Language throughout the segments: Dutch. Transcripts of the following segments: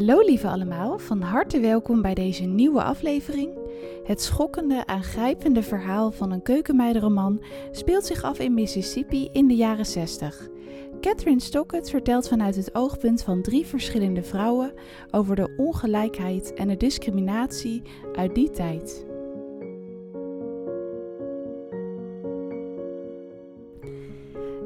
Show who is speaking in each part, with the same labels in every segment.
Speaker 1: Hallo lieve allemaal, van harte welkom bij deze nieuwe aflevering. Het schokkende, aangrijpende verhaal van een keukenmeidenroman speelt zich af in Mississippi in de jaren 60. Catherine Stockett vertelt vanuit het oogpunt van drie verschillende vrouwen over de ongelijkheid en de discriminatie uit die tijd.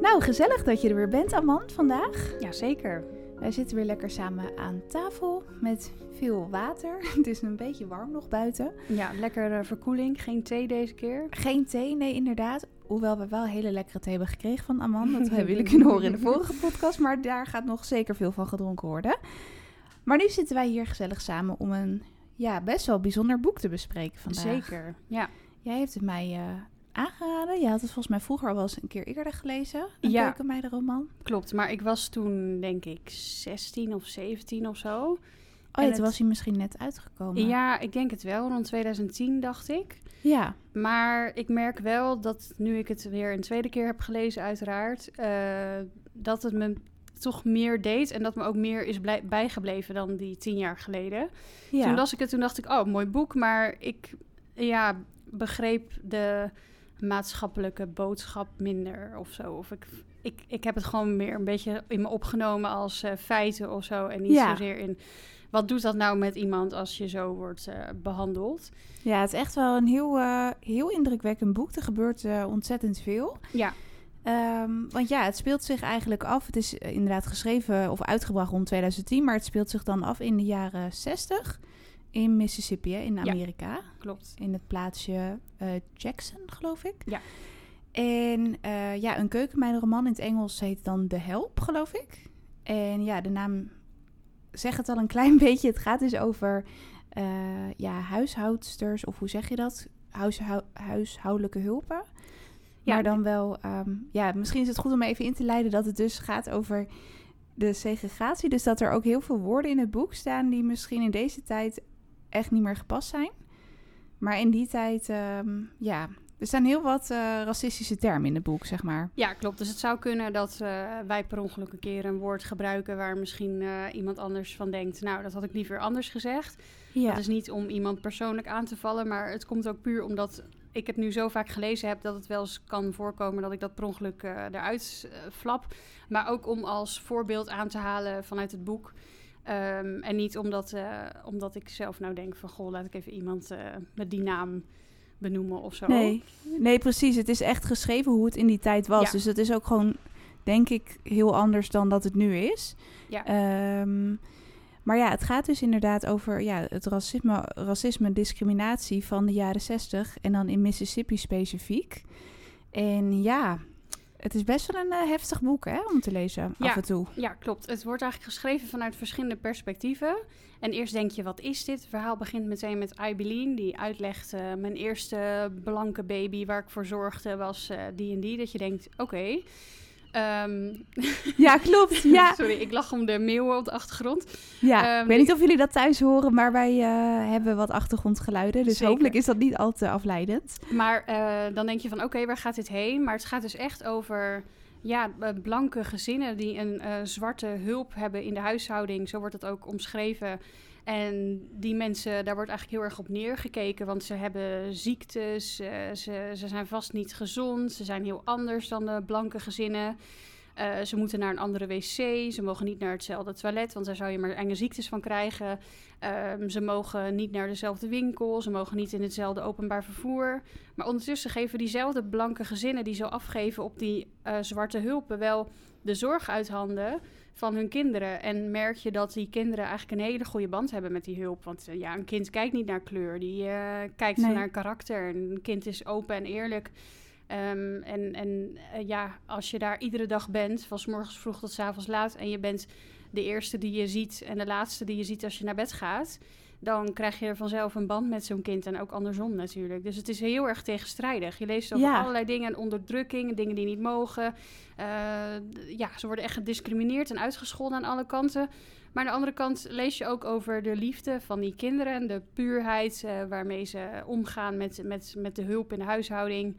Speaker 1: Nou, gezellig dat je er weer bent, Amand, vandaag.
Speaker 2: Jazeker.
Speaker 1: Wij zitten weer lekker samen aan tafel met veel water. Het is een beetje warm nog buiten.
Speaker 2: Ja, lekkere verkoeling. Geen thee deze keer.
Speaker 1: Geen thee, nee, inderdaad. Hoewel we wel hele lekkere thee hebben gekregen van Aman. Dat hebben jullie kunnen horen in de vorige podcast. Maar daar gaat nog zeker veel van gedronken worden. Maar nu zitten wij hier gezellig samen om een ja, best wel bijzonder boek te bespreken vandaag.
Speaker 2: Zeker, ja.
Speaker 1: Jij hebt het mij uh, aangeraden. Je had het volgens mij vroeger al wel eens een keer eerder gelezen. Een
Speaker 2: Ja.
Speaker 1: keukenmeidenroman.
Speaker 2: Klopt, maar ik was toen denk ik 16 of 17 of zo.
Speaker 1: Oh
Speaker 2: En
Speaker 1: ja,
Speaker 2: het-
Speaker 1: toen was hij misschien net uitgekomen.
Speaker 2: Ja, ik denk het wel. Rond 2010 dacht ik.
Speaker 1: Ja,
Speaker 2: Maar ik merk wel dat nu ik het weer een tweede keer heb gelezen, uiteraard, eh, dat het me toch meer deed en dat me ook meer is bijgebleven dan die tien jaar geleden.
Speaker 1: ja.
Speaker 2: Toen las ik het, toen dacht ik, oh, mooi boek, maar ik ja, begreep de maatschappelijke boodschap minder of zo. Of ik, ik, ik heb het gewoon meer een beetje in me opgenomen als eh, feiten of zo en niet
Speaker 1: Ja.
Speaker 2: zozeer in wat doet dat nou met iemand als je zo wordt eh, behandeld.
Speaker 1: Ja, het is echt wel een heel, eh, heel indrukwekkend boek. Er gebeurt ontzettend veel.
Speaker 2: Ja,
Speaker 1: Ehm, want ja, het speelt zich eigenlijk af. Het is inderdaad geschreven of uitgebracht rond 2010, maar het speelt zich dan af in de jaren 60 in Mississippi, hè, in
Speaker 2: Ja.
Speaker 1: Amerika.
Speaker 2: klopt.
Speaker 1: In het plaatsje eh, Jackson, geloof ik.
Speaker 2: Ja.
Speaker 1: En eh, ja, een keukenmeidenroman in het Engels heet dan The Help, geloof ik. En ja, de naam zegt het al een klein beetje. Het gaat dus over eh, ja, huishoudsters, of hoe zeg je dat? Huishou huishoudelijke hulpen.
Speaker 2: Ja,
Speaker 1: maar dan wel, ehm, ja, misschien is het goed om even in te leiden dat het dus gaat over de segregatie. Dus dat er ook heel veel woorden in het boek staan die misschien in deze tijd echt niet meer gepast zijn. Maar in die tijd, ehm, ja, er staan heel wat eh, racistische termen in het boek, zeg maar.
Speaker 2: Ja, klopt. Dus het zou kunnen dat eh, wij per ongeluk een keer een woord gebruiken waar misschien eh, iemand anders van denkt, nou, dat had ik liever anders gezegd.
Speaker 1: Ja,
Speaker 2: Dat is niet om iemand persoonlijk aan te vallen, maar het komt ook puur omdat ik het nu zo vaak gelezen heb dat het wel eens kan voorkomen dat ik dat per ongeluk eruit flap. Maar ook om als voorbeeld aan te halen vanuit het boek. Ehm, en niet omdat, eh, omdat ik zelf nou denk van, goh, laat ik even iemand eh, met die naam benoemen of zo.
Speaker 1: nee, nee, precies. Het is echt geschreven hoe het in die tijd was.
Speaker 2: Ja.
Speaker 1: Dus het is ook gewoon, denk ik, heel anders dan dat het nu is.
Speaker 2: Ja.
Speaker 1: Ehm, maar ja, het gaat dus inderdaad over ja, het racisme, racisme discriminatie van de jaren 60 en dan in Mississippi specifiek. En ja, het is best wel een eh, heftig boek hè, om te lezen
Speaker 2: Ja.
Speaker 1: af en toe.
Speaker 2: Ja, klopt. Het wordt eigenlijk geschreven vanuit verschillende perspectieven. En eerst denk je, wat is dit? Het verhaal begint meteen met Ibeline, die uitlegt... eh, mijn eerste blanke baby waar ik voor zorgde was eh, die en die. Dat je denkt, oké. Ehm,
Speaker 1: Ja, klopt. Ja,
Speaker 2: Sorry, ik lach om de meeuwen op de achtergrond.
Speaker 1: ja.
Speaker 2: Ehm,
Speaker 1: ik weet niet of jullie dat thuis horen, maar wij eh, hebben wat achtergrondgeluiden. Dus
Speaker 2: Zeker.
Speaker 1: hopelijk is dat niet al te afleidend.
Speaker 2: Maar eh, dan denk je van, oké, waar gaat dit heen? Maar het gaat dus echt over ja, blanke gezinnen die een eh, zwarte hulp hebben in de huishouding. Zo wordt het ook omschreven. En die mensen, daar wordt eigenlijk heel erg op neergekeken, want ze hebben ziektes, eh, ze, ze zijn vast niet gezond, ze zijn heel anders dan de blanke gezinnen. Eh, ze moeten naar een andere wc, ze mogen niet naar hetzelfde toilet, want daar zou je maar enge ziektes van krijgen. Ehm, ze mogen niet naar dezelfde winkel, ze mogen niet in hetzelfde openbaar vervoer. Maar ondertussen geven diezelfde blanke gezinnen die zo afgeven op die eh, zwarte hulpen wel de zorg uit handen van hun kinderen. En merk je dat die kinderen eigenlijk een hele goede band hebben met die hulp. Want eh, ja, een kind kijkt niet naar kleur, die eh, kijkt
Speaker 1: Nee.
Speaker 2: naar karakter. En een kind is open en eerlijk. Ehm, en en eh, ja, als je daar iedere dag bent, van 's morgens vroeg tot 's avonds laat, en je bent de eerste die je ziet en de laatste die je ziet als je naar bed gaat, dan krijg je vanzelf een band met zo'n kind en ook andersom natuurlijk. Dus het is heel erg tegenstrijdig. Je leest over
Speaker 1: Ja.
Speaker 2: allerlei dingen en onderdrukking, dingen die niet mogen. Eh, ja, ze worden echt gediscrimineerd en uitgescholden aan alle kanten. Maar aan de andere kant lees je ook over de liefde van die kinderen en de puurheid eh, waarmee ze omgaan met, met, met de hulp in de huishouding.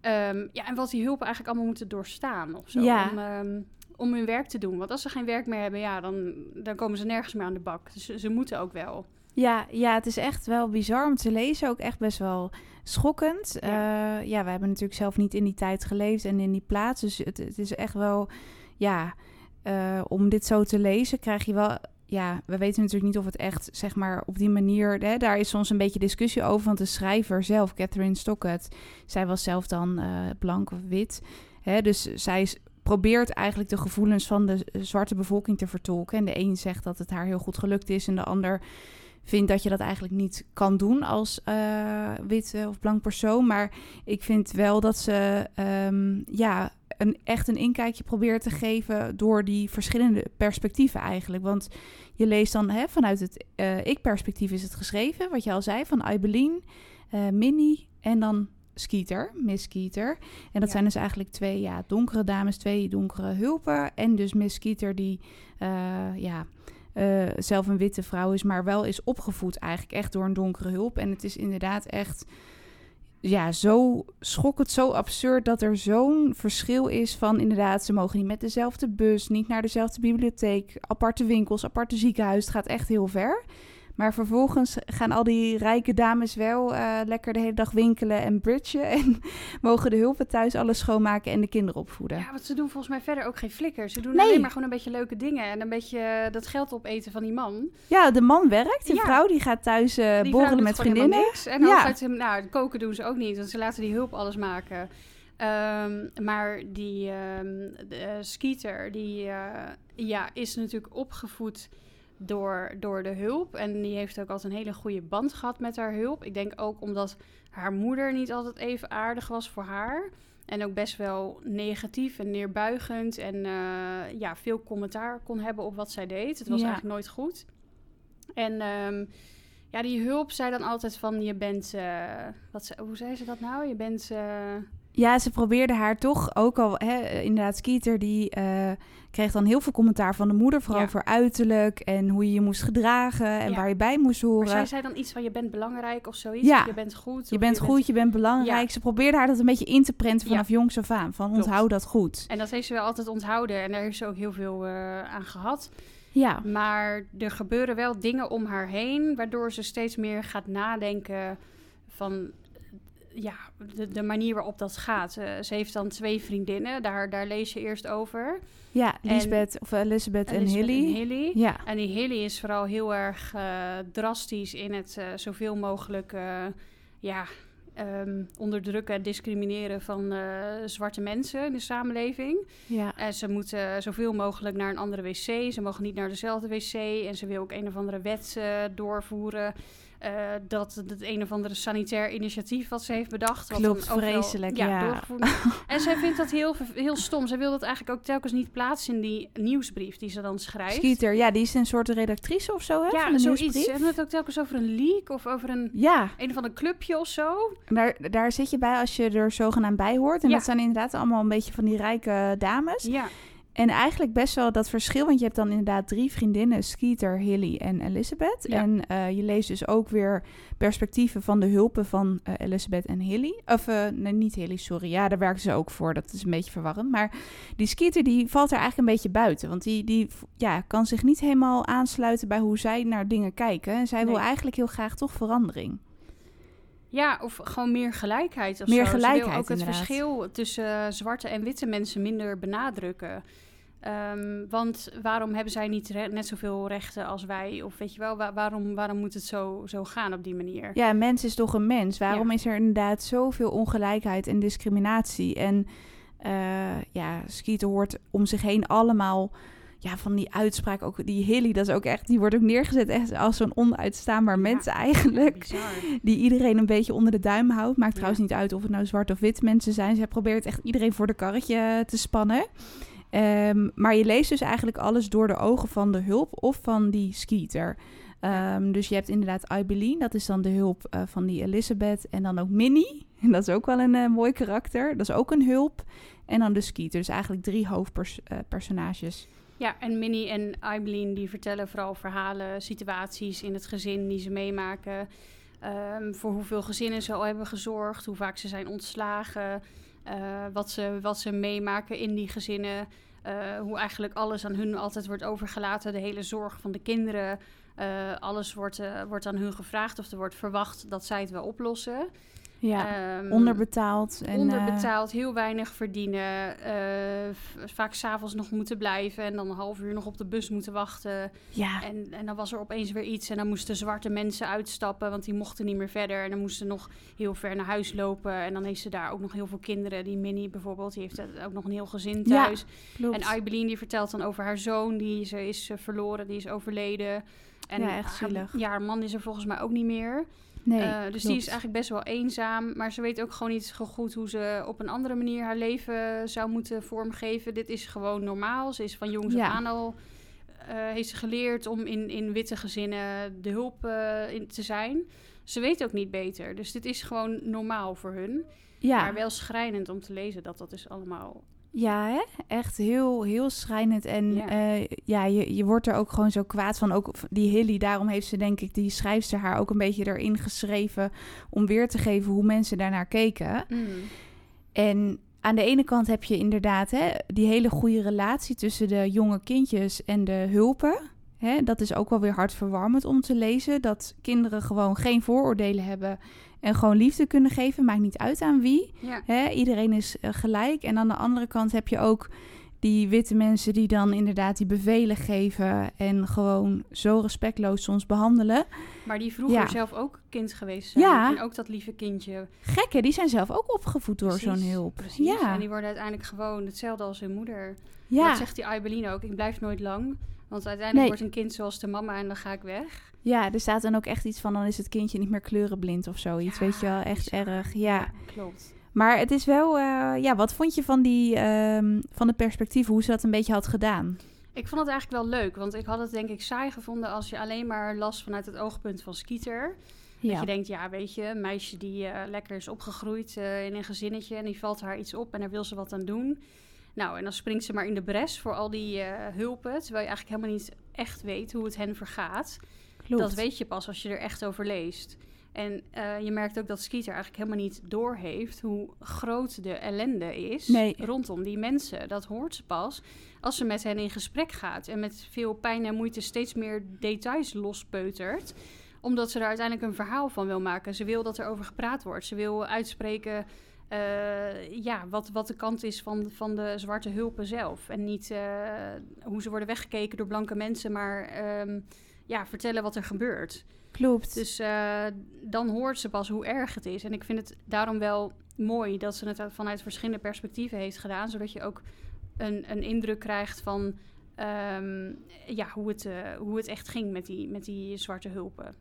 Speaker 2: Ehm, ja, en wat die hulpen eigenlijk allemaal moeten doorstaan of zo.
Speaker 1: Ja.
Speaker 2: Om, ehm, om hun werk te doen. Want als ze geen werk meer hebben, ja, dan, dan komen ze nergens meer aan de bak. Dus ze moeten ook wel.
Speaker 1: Ja, ja, het is echt wel bizar om te lezen. Ook echt best wel schokkend. Ja, uh, ja we hebben natuurlijk zelf niet in die tijd geleefd en in die plaats. Dus het, het is echt wel, ja, uh, om dit zo te lezen krijg je wel... Ja, we weten natuurlijk niet of het echt, zeg maar, op die manier... Hè, daar is soms een beetje discussie over, want de schrijver zelf, Catherine Stockett... zij was zelf dan uh, blank of wit. Hè, dus zij probeert eigenlijk de gevoelens van de zwarte bevolking te vertolken. En de een zegt dat het haar heel goed gelukt is en de ander vind dat je dat eigenlijk niet kan doen als uh, wit of blank persoon. Maar ik vind wel dat ze um, ja, een, echt een inkijkje probeert te geven door die verschillende perspectieven eigenlijk. Want je leest dan hè, vanuit het uh, ik-perspectief is het geschreven, wat je al zei, van Aibeline, uh, Minnie en dan Skeeter, Miss Skeeter. En dat
Speaker 2: Ja.
Speaker 1: zijn dus eigenlijk twee ja, donkere dames, twee donkere hulpen. En dus Miss Skeeter die eh, ja, eh, zelf een witte vrouw is, maar wel is opgevoed eigenlijk echt door een donkere hulp. En het is inderdaad echt ja, zo schokkend, zo absurd dat er zo'n verschil is van inderdaad, ze mogen niet met dezelfde bus, niet naar dezelfde bibliotheek, aparte winkels, aparte ziekenhuis. Het gaat echt heel ver. Maar vervolgens gaan al die rijke dames wel eh, lekker de hele dag winkelen en bridgen. En mogen de hulpen thuis alles schoonmaken en de kinderen opvoeden.
Speaker 2: Ja, want ze doen volgens mij verder ook geen flikker. Ze doen
Speaker 1: Nee.
Speaker 2: alleen maar gewoon een beetje leuke dingen. En een beetje eh, dat geld opeten van die man.
Speaker 1: Ja, de man werkt. De
Speaker 2: Ja.
Speaker 1: vrouw die gaat thuis
Speaker 2: vrouw
Speaker 1: borrelen met vriendinnen.
Speaker 2: Niks. En
Speaker 1: Ja.
Speaker 2: hooguit, hem- nou, koken doen ze ook niet. Want ze laten die hulp alles maken. Ehm, maar die ehm, de, Skeeter, die ja, is natuurlijk opgevoed door, door de hulp. En die heeft ook altijd een hele goede band gehad met haar hulp. Ik denk ook omdat haar moeder niet altijd even aardig was voor haar. En ook best wel negatief en neerbuigend. En eh, ja, veel commentaar kon hebben op wat zij deed. Het was
Speaker 1: Ja.
Speaker 2: eigenlijk nooit goed. En ehm, ja, die hulp zei dan altijd van je bent... eh, wat, ze- hoe zei ze dat nou? Je bent... eh,
Speaker 1: Ja, ze probeerde haar toch ook al, hè, inderdaad, Skeeter, die eh, kreeg dan heel veel commentaar van de moeder, vooral
Speaker 2: Ja.
Speaker 1: voor uiterlijk en hoe je je moest gedragen en
Speaker 2: Ja.
Speaker 1: waar je bij moest horen.
Speaker 2: maar zij zei dan iets van je bent belangrijk of zoiets.
Speaker 1: Ja.
Speaker 2: Of je bent goed.
Speaker 1: je bent goed, je bent belangrijk. Ze probeerde haar dat een beetje in te prenten vanaf jongs af aan. Van
Speaker 2: Klopt.
Speaker 1: onthoud dat goed.
Speaker 2: En dat heeft ze wel altijd onthouden. En daar heeft ze ook heel veel eh, aan gehad.
Speaker 1: Ja,
Speaker 2: Maar er gebeuren wel dingen om haar heen, waardoor ze steeds meer gaat nadenken van ja, de, de manier waarop dat gaat. Eh, ze heeft dan twee vriendinnen, daar, daar lees je eerst over.
Speaker 1: ja
Speaker 2: En-
Speaker 1: Lisbeth, of Elizabeth en Hilly.
Speaker 2: En Hilly.
Speaker 1: Ja,
Speaker 2: En die Hilly is vooral heel erg eh, drastisch in het eh, zoveel mogelijk ja, ehm, onderdrukken en discrimineren van zwarte mensen in de samenleving.
Speaker 1: ja.
Speaker 2: En ze moeten zoveel mogelijk naar een andere wc. Ze mogen niet naar dezelfde wc. En ze wil ook een of andere wet doorvoeren. Eh, dat het een of andere sanitair initiatief wat ze heeft bedacht. wat
Speaker 1: Klopt,
Speaker 2: overal-
Speaker 1: vreselijk, ja.
Speaker 2: doorgevoerd en zij vindt dat heel, heel stom. Zij wil dat eigenlijk ook telkens niet plaatsen in die nieuwsbrief die ze dan schrijft.
Speaker 1: Skeeter, ja, die is een soort redactrice of zo, hè? van
Speaker 2: Ja,
Speaker 1: de
Speaker 2: zoiets.
Speaker 1: nieuwsbrief.
Speaker 2: Ze hebben het ook telkens over een leak of over een,
Speaker 1: Ja,
Speaker 2: een of ander clubje of zo.
Speaker 1: daar, daar zit je bij als je er zogenaamd bij hoort. En
Speaker 2: Ja.
Speaker 1: dat zijn inderdaad allemaal een beetje van die rijke dames.
Speaker 2: Ja,
Speaker 1: En eigenlijk best wel dat verschil, want je hebt dan inderdaad drie vriendinnen, Skeeter, Hilly en Elizabeth.
Speaker 2: Ja.
Speaker 1: En eh, je leest dus ook weer perspectieven van de hulpen van eh, Elizabeth en Hilly. Of eh, nee, niet Hilly, sorry. Ja, daar werken ze ook voor. Dat is een beetje verwarrend. Maar die Skeeter die valt er eigenlijk een beetje buiten. Want die, die ja, kan zich niet helemaal aansluiten bij hoe zij naar dingen kijken. En zij wil eigenlijk heel graag toch verandering.
Speaker 2: Ja, of gewoon meer gelijkheid of
Speaker 1: Meer
Speaker 2: zo. Ze
Speaker 1: gelijkheid,
Speaker 2: wil ook het
Speaker 1: inderdaad.
Speaker 2: verschil tussen zwarte en witte mensen minder benadrukken. Ehm, want waarom hebben zij niet net zoveel rechten als wij? Of weet je wel, wa- waarom, waarom moet het zo, zo gaan op die manier?
Speaker 1: Ja, een mens is toch een mens. Waarom
Speaker 2: Ja.
Speaker 1: is er inderdaad zoveel ongelijkheid en discriminatie? En eh, ja, Skeeter hoort om zich heen allemaal ja, van die uitspraak. Ook die Hilly, dat is ook echt, die wordt ook neergezet echt als zo'n onuitstaanbaar
Speaker 2: Ja.
Speaker 1: mens eigenlijk.
Speaker 2: Bizar.
Speaker 1: Die iedereen een beetje onder de duim houdt. Maakt
Speaker 2: Ja.
Speaker 1: trouwens niet uit of het nou zwart of wit mensen zijn. Zij probeert echt iedereen voor de karretje te spannen. Ehm, maar je leest dus eigenlijk alles door de ogen van de hulp of van die Skeeter. Ehm, dus je hebt inderdaad Aibeline, dat is dan de hulp eh, van die Elizabeth. En dan ook Minnie, en dat is ook wel een eh, mooi karakter. Dat is ook een hulp. En dan de Skeeter, dus eigenlijk drie hoofdpersonages.
Speaker 2: Ja, en Minnie en Aibeline die vertellen vooral verhalen, situaties in het gezin die ze meemaken. Ehm, voor hoeveel gezinnen ze al hebben gezorgd, hoe vaak ze zijn ontslagen, eh, wat, ze, wat ze meemaken in die gezinnen. eh, hoe eigenlijk alles aan hun altijd wordt overgelaten. De hele zorg van de kinderen. Eh, alles wordt, wordt aan hun gevraagd of er wordt verwacht dat zij het wel oplossen.
Speaker 1: Ja,
Speaker 2: Ehm,
Speaker 1: onderbetaald. En,
Speaker 2: onderbetaald, heel weinig verdienen. eh, v- vaak s'avonds nog moeten blijven en dan een half uur nog op de bus moeten wachten.
Speaker 1: eh, ja,
Speaker 2: En, en dan was er opeens weer iets en dan moesten zwarte mensen uitstappen, want die mochten niet meer verder. En dan moesten ze nog heel ver naar huis lopen. En dan heeft ze daar ook nog heel veel kinderen. Die Minnie bijvoorbeeld, die heeft eh, ook nog een heel gezin
Speaker 1: Ja,
Speaker 2: thuis.
Speaker 1: klopt.
Speaker 2: En Aibeline die vertelt dan over haar zoon, die ze is eh, verloren, die is overleden. En
Speaker 1: Ja, echt
Speaker 2: haar-
Speaker 1: zielig.
Speaker 2: ja, haar man is er volgens mij ook niet meer.
Speaker 1: Nee,
Speaker 2: Eh, dus die is eigenlijk best wel eenzaam. Maar ze weet ook gewoon niet zo goed hoe ze op een andere manier haar leven zou moeten vormgeven. Dit is gewoon normaal. Ze is van jongs
Speaker 1: Ja.
Speaker 2: af aan al... eh, heeft ze geleerd om in, in witte gezinnen de hulp eh, in te zijn. Ze weet ook niet beter. Dus dit is gewoon normaal voor hun.
Speaker 1: ja.
Speaker 2: Maar wel schrijnend om te lezen dat dat dus allemaal...
Speaker 1: Ja, hè? echt heel, heel schrijnend. En
Speaker 2: Ja.
Speaker 1: ja, ja je, je wordt er ook gewoon zo kwaad van. Ook die Hilly, daarom heeft ze denk ik, die schrijfster haar ook een beetje erin geschreven... om weer te geven hoe mensen daarnaar keken. En aan de ene kant heb je inderdaad hè, die hele goede relatie tussen de jonge kindjes en de hulpen. Hè, dat is ook wel weer hartverwarmend om te lezen. Dat kinderen gewoon geen vooroordelen hebben en gewoon liefde kunnen geven. Maakt niet uit aan wie.
Speaker 2: Ja.
Speaker 1: Hè, iedereen is eh, gelijk. En aan de andere kant heb je ook die witte mensen die dan inderdaad die bevelen geven en gewoon zo respectloos soms behandelen.
Speaker 2: Maar die vroeger
Speaker 1: Ja.
Speaker 2: zelf ook kind geweest zijn.
Speaker 1: Ja.
Speaker 2: En ook dat lieve kindje.
Speaker 1: Gekken, die zijn zelf ook opgevoed door zo'n hulp.
Speaker 2: Precies.
Speaker 1: Ja,
Speaker 2: En die worden uiteindelijk gewoon hetzelfde als hun moeder.
Speaker 1: ja.
Speaker 2: Dat zegt die Aibeline ook. Ik blijf nooit lang. Want uiteindelijk
Speaker 1: Nee.
Speaker 2: wordt een kind zoals de mama en dan ga ik weg.
Speaker 1: ja, er staat dan ook echt iets van, dan is het kindje niet meer kleurenblind of zoiets.
Speaker 2: Ja,
Speaker 1: weet je wel, echt
Speaker 2: bizar.
Speaker 1: erg. Ja.
Speaker 2: klopt.
Speaker 1: Maar het is wel, eh, ja, wat vond je van die, ehm, van de perspectieven, hoe ze dat een beetje had gedaan?
Speaker 2: Ik vond het eigenlijk wel leuk. Want ik had het denk ik saai gevonden als je alleen maar las vanuit het oogpunt van Skeeter. Dat je denkt, ja weet je, een meisje die eh, lekker is opgegroeid eh, in een gezinnetje. En die valt haar iets op en daar wil ze wat aan doen. Nou, en dan springt ze maar in de bres voor al die eh, hulpen. Terwijl je eigenlijk helemaal niet echt weet hoe het hen vergaat.
Speaker 1: Klopt.
Speaker 2: Dat weet je pas als je er echt over leest. En eh, je merkt ook dat Skeeter eigenlijk helemaal niet doorheeft hoe groot de ellende is
Speaker 1: Nee.
Speaker 2: rondom die mensen. Dat hoort ze pas als ze met hen in gesprek gaat en met veel pijn en moeite steeds meer details lospeutert omdat ze er uiteindelijk een verhaal van wil maken. Ze wil dat er over gepraat wordt. Ze wil uitspreken eh, ja, wat, wat de kant is van, van de zwarte hulpen zelf. En niet eh, hoe ze worden weggekeken door blanke mensen, maar ehm, ja, vertellen wat er gebeurt.
Speaker 1: Klopt.
Speaker 2: Dus eh, dan hoort ze pas hoe erg het is. En ik vind het daarom wel mooi dat ze het vanuit verschillende perspectieven heeft gedaan. Zodat je ook een, een indruk krijgt van ehm, ja, hoe, het, hoe het echt ging met die, met die zwarte hulpen.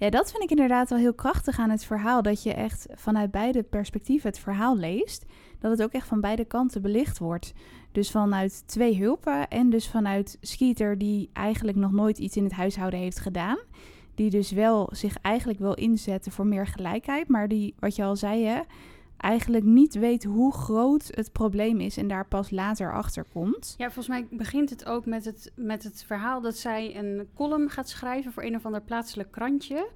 Speaker 1: Ja, dat vind ik inderdaad wel heel krachtig aan het verhaal. Dat je echt vanuit beide perspectieven het verhaal leest. Dat het ook echt van beide kanten belicht wordt. Dus vanuit twee hulpen en dus vanuit Skeeter die eigenlijk nog nooit iets in het huishouden heeft gedaan. Die dus wel zich eigenlijk wil inzetten voor meer gelijkheid. Maar die, wat je al zei hè, eigenlijk niet weet hoe groot het probleem is en daar pas later achter komt.
Speaker 2: Ja, volgens mij begint het ook met het, met het verhaal dat zij een column gaat schrijven voor een of ander plaatselijk krantje.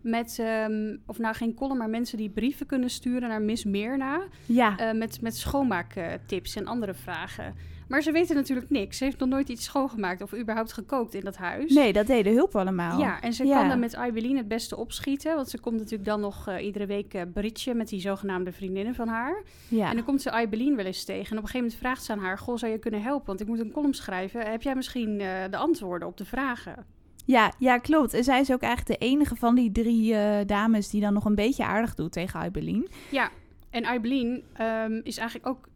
Speaker 2: Met, ehm, of nou geen column, maar mensen die brieven kunnen sturen naar Miss Meerna.
Speaker 1: Ja,
Speaker 2: eh, met, met schoonmaaktips en andere vragen. Maar ze weten natuurlijk niks. Ze heeft nog nooit iets schoongemaakt of überhaupt gekookt in dat huis.
Speaker 1: nee, dat deed de hulp allemaal.
Speaker 2: Ja, en ze
Speaker 1: Ja.
Speaker 2: kan dan met Aibeline het beste opschieten. Want ze komt natuurlijk dan nog eh, iedere week eh britje met die zogenaamde vriendinnen van haar.
Speaker 1: ja.
Speaker 2: En dan komt ze Aibeline wel eens tegen. En op een gegeven moment vraagt ze aan haar... Goh, zou je kunnen helpen? Want ik moet een column schrijven. Heb jij misschien eh, de antwoorden op de vragen?
Speaker 1: Ja, ja, klopt. En zij is ook eigenlijk de enige van die drie dames die dan nog een beetje aardig doet tegen Aibeline.
Speaker 2: Ja, en Aibeline ehm, is eigenlijk ook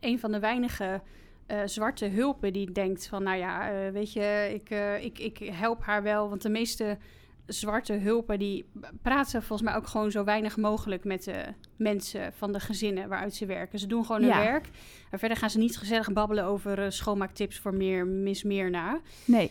Speaker 2: een van de weinige eh, zwarte hulpen die denkt van... nou ja, eh, weet je, ik, eh, ik, ik help haar wel. Want de meeste zwarte hulpen die praten volgens mij ook gewoon zo weinig mogelijk... met de mensen van de gezinnen waaruit ze werken. Ze doen gewoon hun
Speaker 1: Ja.
Speaker 2: werk. En verder gaan ze niet gezellig babbelen over schoonmaaktips voor meer mis meer na.
Speaker 1: Nee,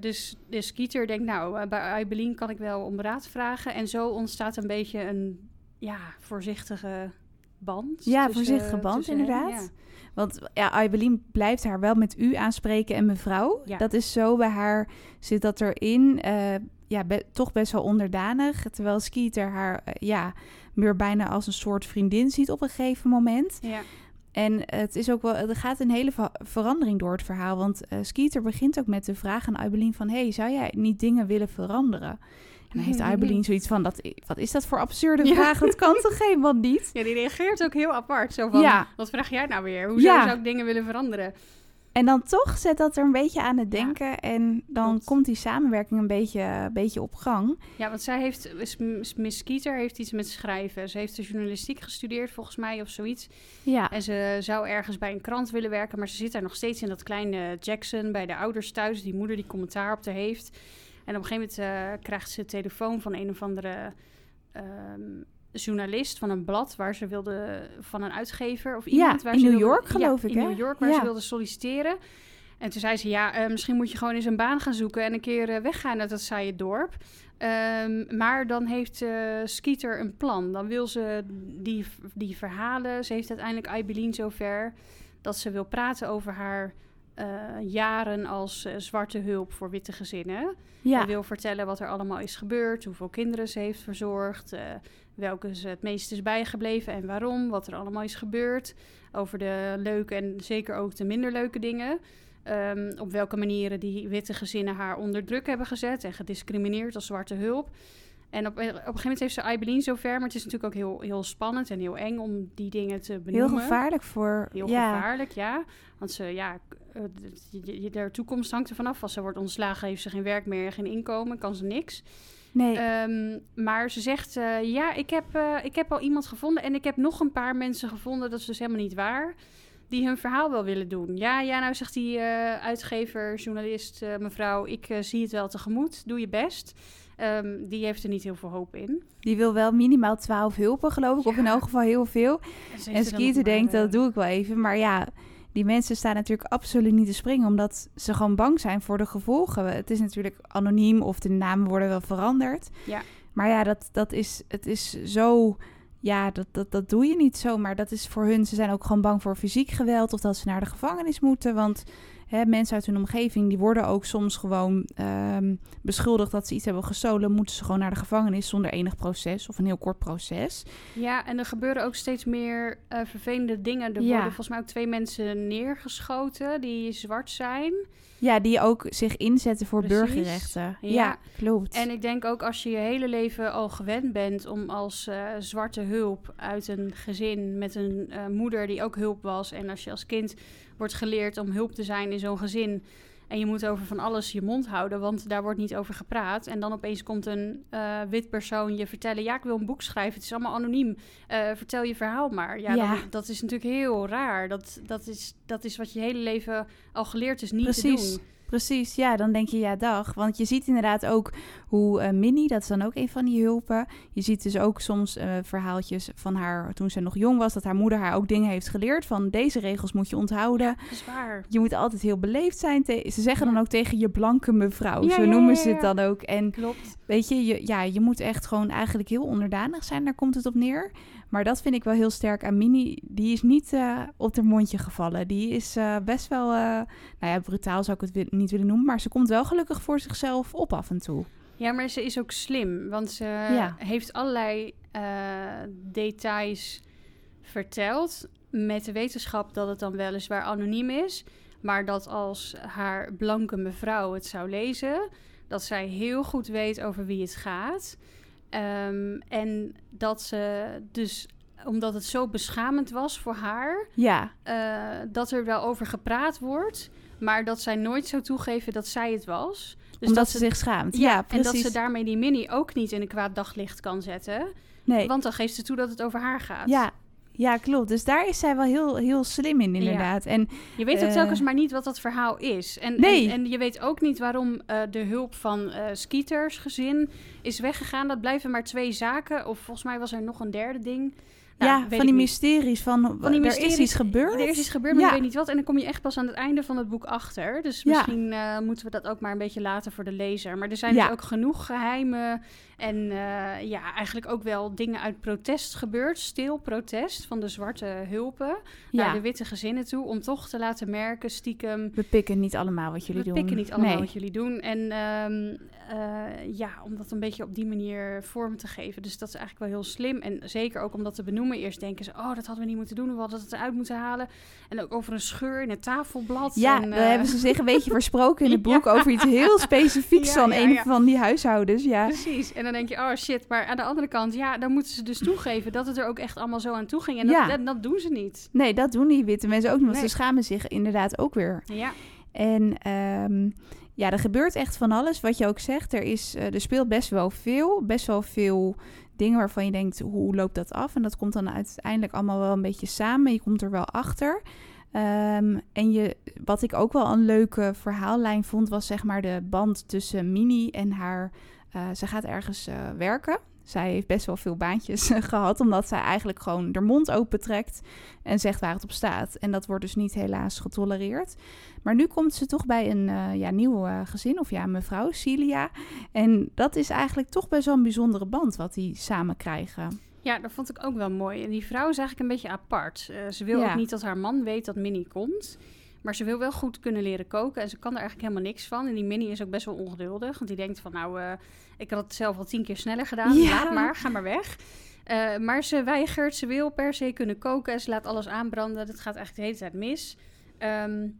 Speaker 2: dus, dus Kieter denkt, nou, bij Aibeline kan ik wel om raad vragen. En zo ontstaat een beetje een ja, voorzichtige band.
Speaker 1: Ja,
Speaker 2: tussen-
Speaker 1: voorzichtige band,
Speaker 2: tussen
Speaker 1: inderdaad.
Speaker 2: ja.
Speaker 1: Want ja, Aibeline blijft haar wel met u aanspreken en mevrouw.
Speaker 2: Ja.
Speaker 1: Dat is zo, bij haar zit dat erin. eh, ja, be- toch best wel onderdanig. Terwijl Skeeter haar eh, ja, meer bijna als een soort vriendin ziet op een gegeven moment.
Speaker 2: Ja.
Speaker 1: En het is ook wel, er gaat een hele verandering door het verhaal. Want Skeeter begint ook met de vraag aan Aibelien van... hey, zou jij niet dingen willen veranderen? En heeft Aibelien zoiets van, dat, wat is dat voor absurde
Speaker 2: Ja.
Speaker 1: vraag? Dat kan toch helemaal niet?
Speaker 2: Ja, die reageert ook heel apart. Zo van,
Speaker 1: Ja.
Speaker 2: wat vraag jij nou weer? Hoezo
Speaker 1: Ja.
Speaker 2: zou ik dingen willen veranderen?
Speaker 1: En dan toch zet dat er een beetje aan het denken. en dan komt die samenwerking een beetje, een beetje op gang.
Speaker 2: Ja, want zij heeft, Miss- Skeeter heeft iets met schrijven. Ze heeft de journalistiek gestudeerd, volgens mij, of zoiets.
Speaker 1: Ja,
Speaker 2: En ze zou ergens bij een krant willen werken, maar ze zit daar nog steeds in dat kleine Jackson bij de ouders thuis. Die moeder die commentaar op haar heeft. En op een gegeven moment eh, krijgt ze telefoon van een of andere ehm, journalist van een blad waar ze wilde van een uitgever of iemand. waar
Speaker 1: in
Speaker 2: ze
Speaker 1: New
Speaker 2: wilde-
Speaker 1: York, geloof
Speaker 2: ja,
Speaker 1: ik,
Speaker 2: In
Speaker 1: hè?
Speaker 2: New York, waar
Speaker 1: Ja.
Speaker 2: ze wilde solliciteren. En toen zei ze, ja, eh, misschien moet je gewoon eens een baan gaan zoeken en een keer eh, weggaan uit dat saaie dorp. Ehm, maar dan heeft eh Skeeter een plan. Dan wil ze die, die verhalen. Ze heeft uiteindelijk Aibelien zover dat ze wil praten over haar eh, jaren als eh, zwarte hulp voor witte gezinnen.
Speaker 1: ja.
Speaker 2: Wil vertellen wat er allemaal is gebeurd, hoeveel kinderen ze heeft verzorgd, eh, welke ze het meest is bijgebleven en waarom, wat er allemaal is gebeurd. Over de leuke en zeker ook de minder leuke dingen. Ehm, op welke manieren die witte gezinnen haar onder druk hebben gezet en gediscrimineerd als zwarte hulp. En op, op een gegeven moment heeft ze Aibelien zover, maar het is natuurlijk ook heel, heel spannend en heel eng om die dingen te
Speaker 1: Heel
Speaker 2: benoemen.
Speaker 1: gevaarlijk voor...
Speaker 2: Heel
Speaker 1: ja.
Speaker 2: gevaarlijk, ja. Want ze, ja, eh, d- je, je, haar toekomst hangt er vanaf. Als ze wordt ontslagen, heeft ze geen werk meer, geen inkomen, kan ze niks.
Speaker 1: Nee,
Speaker 2: Ehm, maar ze zegt, eh, ja, ik heb, eh, ik heb al iemand gevonden en ik heb nog een paar mensen gevonden, dat is dus helemaal niet waar, die hun verhaal wel willen doen. Ja, ja, nou zegt die uitgever, journalist, mevrouw, ik zie het wel tegemoet, doe je best. Ehm, die heeft er niet heel veel hoop in.
Speaker 1: die wil wel minimaal 12 hulpen, geloof ik. Of in elk geval heel veel.
Speaker 2: En, ze
Speaker 1: En
Speaker 2: maar,
Speaker 1: denkt, dat doe ik wel even. Maar ja, die mensen staan natuurlijk absoluut niet te springen... omdat ze gewoon bang zijn voor de gevolgen. Het is natuurlijk anoniem of de namen worden wel veranderd.
Speaker 2: Ja.
Speaker 1: Maar ja, dat, dat is, het is zo... Ja, dat, dat, dat doe je niet zomaar. Dat is voor hun... Ze zijn ook gewoon bang voor fysiek geweld... of dat ze naar de gevangenis moeten. Want hè, mensen uit hun omgeving... die worden ook soms gewoon ehm, beschuldigd... dat ze iets hebben gestolen. Moeten ze gewoon naar de gevangenis... zonder enig proces of een heel kort proces.
Speaker 2: Ja, en er gebeuren ook steeds meer eh, vervelende dingen. Er
Speaker 1: Ja.
Speaker 2: worden volgens mij ook twee mensen neergeschoten die zwart zijn.
Speaker 1: Ja, die ook zich inzetten voor
Speaker 2: Precies.
Speaker 1: burgerrechten. Ja,
Speaker 2: Ja.
Speaker 1: klopt.
Speaker 2: En ik denk ook als je je hele leven al gewend bent om als eh, zwarte hulp uit een gezin met een eh, moeder die ook hulp was. En als je als kind wordt geleerd om hulp te zijn in zo'n gezin. En je moet over van alles je mond houden, want daar wordt niet over gepraat. En dan opeens komt een eh, wit persoon je vertellen: Ja, ik wil een boek schrijven. Het is allemaal anoniem. Eh, vertel je verhaal maar. Ja, dat is natuurlijk heel raar. Dat, dat, is, dat is wat je hele leven al geleerd is niet
Speaker 1: Precies.
Speaker 2: te doen.
Speaker 1: Precies, ja, dan denk je ja, dag. Want je ziet inderdaad ook hoe eh, Minnie, dat is dan ook een van die hulpen. Je ziet dus ook soms eh, verhaaltjes van haar toen ze nog jong was, dat haar moeder haar ook dingen heeft geleerd van deze regels moet je onthouden.
Speaker 2: Dat is waar.
Speaker 1: Je moet altijd heel beleefd zijn. ze zeggen
Speaker 2: Ja.
Speaker 1: dan ook tegen je blanke mevrouw,
Speaker 2: Ja,
Speaker 1: zo
Speaker 2: ja,
Speaker 1: noemen
Speaker 2: ja,
Speaker 1: ze het
Speaker 2: ja.
Speaker 1: dan ook. En
Speaker 2: Klopt.
Speaker 1: weet je, je, ja, je moet echt gewoon eigenlijk heel onderdanig zijn, daar komt het op neer. Maar dat vind ik wel heel sterk aan Minnie. Die is niet eh, op haar mondje gevallen. Die is eh, best wel, eh, nou ja, brutaal zou ik het niet willen noemen. Maar ze komt wel gelukkig voor zichzelf op af en toe.
Speaker 2: Ja, maar ze is ook slim, want ze
Speaker 1: Ja.
Speaker 2: heeft allerlei details verteld met de wetenschap dat het dan weliswaar anoniem is, maar dat als haar blanke mevrouw het zou lezen, dat zij heel goed weet over wie het gaat. Ehm, en dat ze dus, omdat het zo beschamend was voor haar,
Speaker 1: Ja,
Speaker 2: eh, dat er wel over gepraat wordt, maar dat zij nooit zou toegeven dat zij het was. Dus
Speaker 1: omdat
Speaker 2: dat
Speaker 1: ze zich schaamt.
Speaker 2: ja,
Speaker 1: Ja,
Speaker 2: en
Speaker 1: precies.
Speaker 2: dat ze daarmee die mini ook niet in een kwaad daglicht kan zetten.
Speaker 1: nee.
Speaker 2: Want dan geeft ze toe dat het over haar gaat.
Speaker 1: ja, ja, klopt. Dus daar is zij wel heel, heel slim in, inderdaad. En
Speaker 2: Je weet ook
Speaker 1: Eh.
Speaker 2: telkens maar niet wat dat verhaal is. En,
Speaker 1: Nee.
Speaker 2: en, en je weet ook niet waarom eh, de hulp van eh Skeeters gezin is weggegaan. Dat blijven maar twee zaken. Of volgens mij was er nog een derde ding. Nou,
Speaker 1: ja, van
Speaker 2: ik
Speaker 1: die mysteries van,
Speaker 2: Van die
Speaker 1: er is iets gebeurd.
Speaker 2: Er is iets gebeurd, maar
Speaker 1: Ja.
Speaker 2: je weet niet wat. En dan kom je echt pas aan het einde van het boek achter. Dus
Speaker 1: Ja.
Speaker 2: misschien moeten we dat ook maar een beetje laten voor de lezer. Maar er zijn
Speaker 1: Ja.
Speaker 2: dus ook genoeg geheime En uh, ja, eigenlijk ook wel dingen uit protest gebeurd. Stil protest van de zwarte hulpen ja. naar de witte gezinnen toe. Om toch te laten merken, stiekem...
Speaker 1: We pikken niet allemaal wat jullie
Speaker 2: we
Speaker 1: doen.
Speaker 2: We pikken niet allemaal wat jullie doen. En um, uh, ja, om dat een beetje op die manier vorm te geven. Dus dat is eigenlijk wel heel slim. En zeker ook om dat te benoemen. Eerst denken ze, oh, dat hadden we niet moeten doen. We hadden het eruit moeten halen. En ook over een scheur in het tafelblad.
Speaker 1: Ja,
Speaker 2: en,
Speaker 1: uh, daar hebben ze zich een beetje versproken in het boek... Ja. over iets heel specifieks ja, van een van die huishoudens. Ja,
Speaker 2: precies. En dan denk je, oh shit. Maar aan de andere kant, ja, dan moeten ze dus toegeven... dat het er ook echt allemaal zo aan toe ging. En dat, dat, dat doen ze niet.
Speaker 1: Nee, dat doen die witte mensen ook niet. Want nee. ze schamen zich inderdaad ook weer.
Speaker 2: Ja.
Speaker 1: En... Um, ja, er gebeurt echt van alles. Wat je ook zegt, er, is, uh, er speelt best wel veel. Best wel veel dingen waarvan je denkt, hoe loopt dat af? En dat komt dan uiteindelijk allemaal wel een beetje samen. Je komt er wel achter. Um, en je, wat ik ook wel een leuke verhaallijn vond, was zeg maar de band tussen Minnie en haar. Uh, ze gaat ergens uh, werken. Zij heeft best wel veel baantjes gehad, omdat zij eigenlijk gewoon haar mond opentrekt en zegt waar het op staat. En dat wordt dus niet helaas getolereerd. Maar nu komt ze toch bij een uh, ja, nieuw uh, gezin, of ja, mevrouw Cilia. En dat is eigenlijk toch best wel een bijzondere band wat die samen krijgen.
Speaker 2: Ja, dat vond ik ook wel mooi. En die vrouw is eigenlijk een beetje apart. Uh, ze wil ja. ook niet dat haar man weet dat Minnie komt. Maar ze wil wel goed kunnen leren koken en ze kan er eigenlijk helemaal niks van. En die Minnie is ook best wel ongeduldig. Want die denkt van, nou, uh, ik had het zelf al tien keer sneller gedaan. Ja. Laat maar, ga maar weg. Uh, maar ze weigert, ze wil per se kunnen koken. En ze laat alles aanbranden. Dat gaat eigenlijk de hele tijd mis. Um,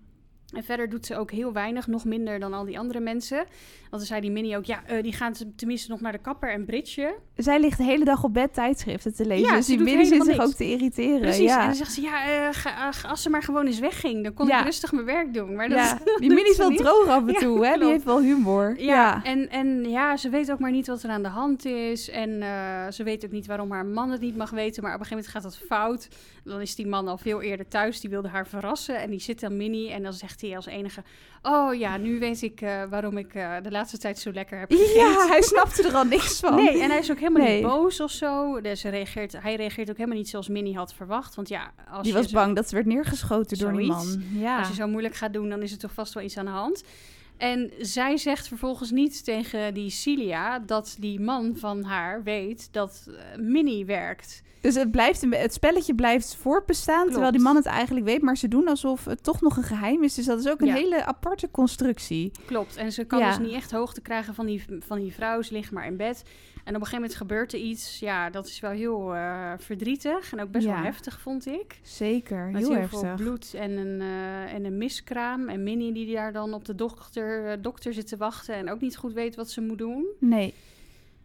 Speaker 2: en verder doet ze ook heel weinig, nog minder dan al die andere mensen. Want dan zei die Minnie ook, ja, uh, die gaan tenminste nog naar de kapper en bridgen.
Speaker 1: Zij ligt de hele dag op bed tijdschriften te lezen. Ja, dus die Minnie zit zich ook te irriteren.
Speaker 2: Precies,
Speaker 1: ja.
Speaker 2: en dan zegt ze, ja, uh, ga, uh, als ze maar gewoon eens wegging, dan kon ja. ik rustig mijn werk doen. Maar dat,
Speaker 1: ja. die Minnie is wel niet. droog af en toe, hè? Die heeft wel humor.
Speaker 2: Ja, ja, En, en ja, ze weet ook maar niet wat er aan de hand is. En ze weet ook niet waarom haar man het niet mag weten. Maar op een gegeven moment gaat dat fout. Dan is die man al veel eerder thuis. Die wilde haar verrassen. En die zit dan Minnie en dan zegt hij als enige... Oh ja, nu weet ik uh, waarom ik uh, de laatste tijd zo lekker heb gegeten.
Speaker 1: Ja, hij snapte er al niks van.
Speaker 2: Nee, en hij is ook helemaal nee. niet boos of zo. Dus hij reageert, hij reageert ook helemaal niet zoals Minnie had verwacht. Want ja, als
Speaker 1: Die
Speaker 2: je
Speaker 1: was
Speaker 2: zo,
Speaker 1: bang dat ze werd neergeschoten door die man. Ja.
Speaker 2: Als je zo moeilijk gaat doen, dan is er toch vast wel iets aan de hand. En zij zegt vervolgens niet tegen die Cilia dat die man van haar weet dat uh, Minnie werkt.
Speaker 1: Dus het, blijft een, het spelletje blijft voortbestaan, Klopt. terwijl die man het eigenlijk weet. Maar ze doen alsof het toch nog een geheim is. Dus dat is ook een ja. hele aparte constructie.
Speaker 2: Klopt. En ze kan ja. dus niet echt hoogte krijgen van die, van die vrouw. Ze ligt maar in bed. En op een gegeven moment gebeurt er iets. Ja, dat is wel heel uh, verdrietig. En ook best ja. wel heftig, vond ik.
Speaker 1: Zeker,
Speaker 2: Met
Speaker 1: heel,
Speaker 2: heel
Speaker 1: heftig.
Speaker 2: veel bloed en een, uh, en een miskraam. En Minnie die daar dan op de dokter, uh, dokter zit te wachten. En ook niet goed weet wat ze moet doen.
Speaker 1: Nee.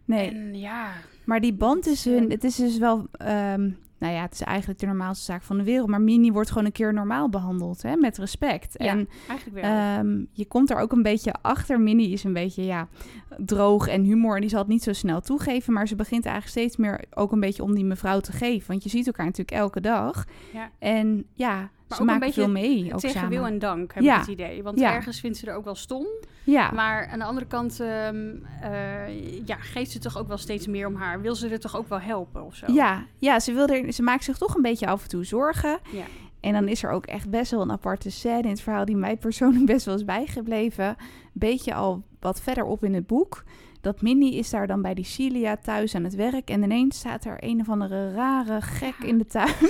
Speaker 1: Nee.
Speaker 2: En ja...
Speaker 1: Maar die band is hun... Het is dus wel... Um, nou ja, het is eigenlijk de normaalste zaak van de wereld. Maar Minnie wordt gewoon een keer normaal behandeld, hè, met respect.
Speaker 2: Ja,
Speaker 1: en
Speaker 2: eigenlijk wel.
Speaker 1: Um, je komt er ook een beetje achter. Minnie is een beetje, ja, droog en humor. En die zal het niet zo snel toegeven. Maar ze begint eigenlijk steeds meer ook een beetje om die mevrouw te geven. Want je ziet elkaar natuurlijk elke dag.
Speaker 2: Ja.
Speaker 1: En ja,
Speaker 2: maar
Speaker 1: ze maken veel mee. Ook
Speaker 2: tegen
Speaker 1: samen.
Speaker 2: wil en dank, heb
Speaker 1: Ja.
Speaker 2: ik het idee. Want
Speaker 1: Ja.
Speaker 2: ergens vindt ze er ook wel stom.
Speaker 1: Ja,
Speaker 2: Maar aan de andere kant ehm, eh, ja, geeft ze toch ook wel steeds meer om haar. Wil ze er toch ook wel helpen of zo?
Speaker 1: ja, ja ze, wil er, ze maakt zich toch een beetje af en toe zorgen.
Speaker 2: Ja.
Speaker 1: En dan is er ook echt best wel een aparte scène in het verhaal die mij persoonlijk best wel is bijgebleven. Beetje al wat verder op in het boek. Dat Minnie is daar dan bij die Cilia thuis aan het werk. En ineens staat er een of andere rare gek in de tuin.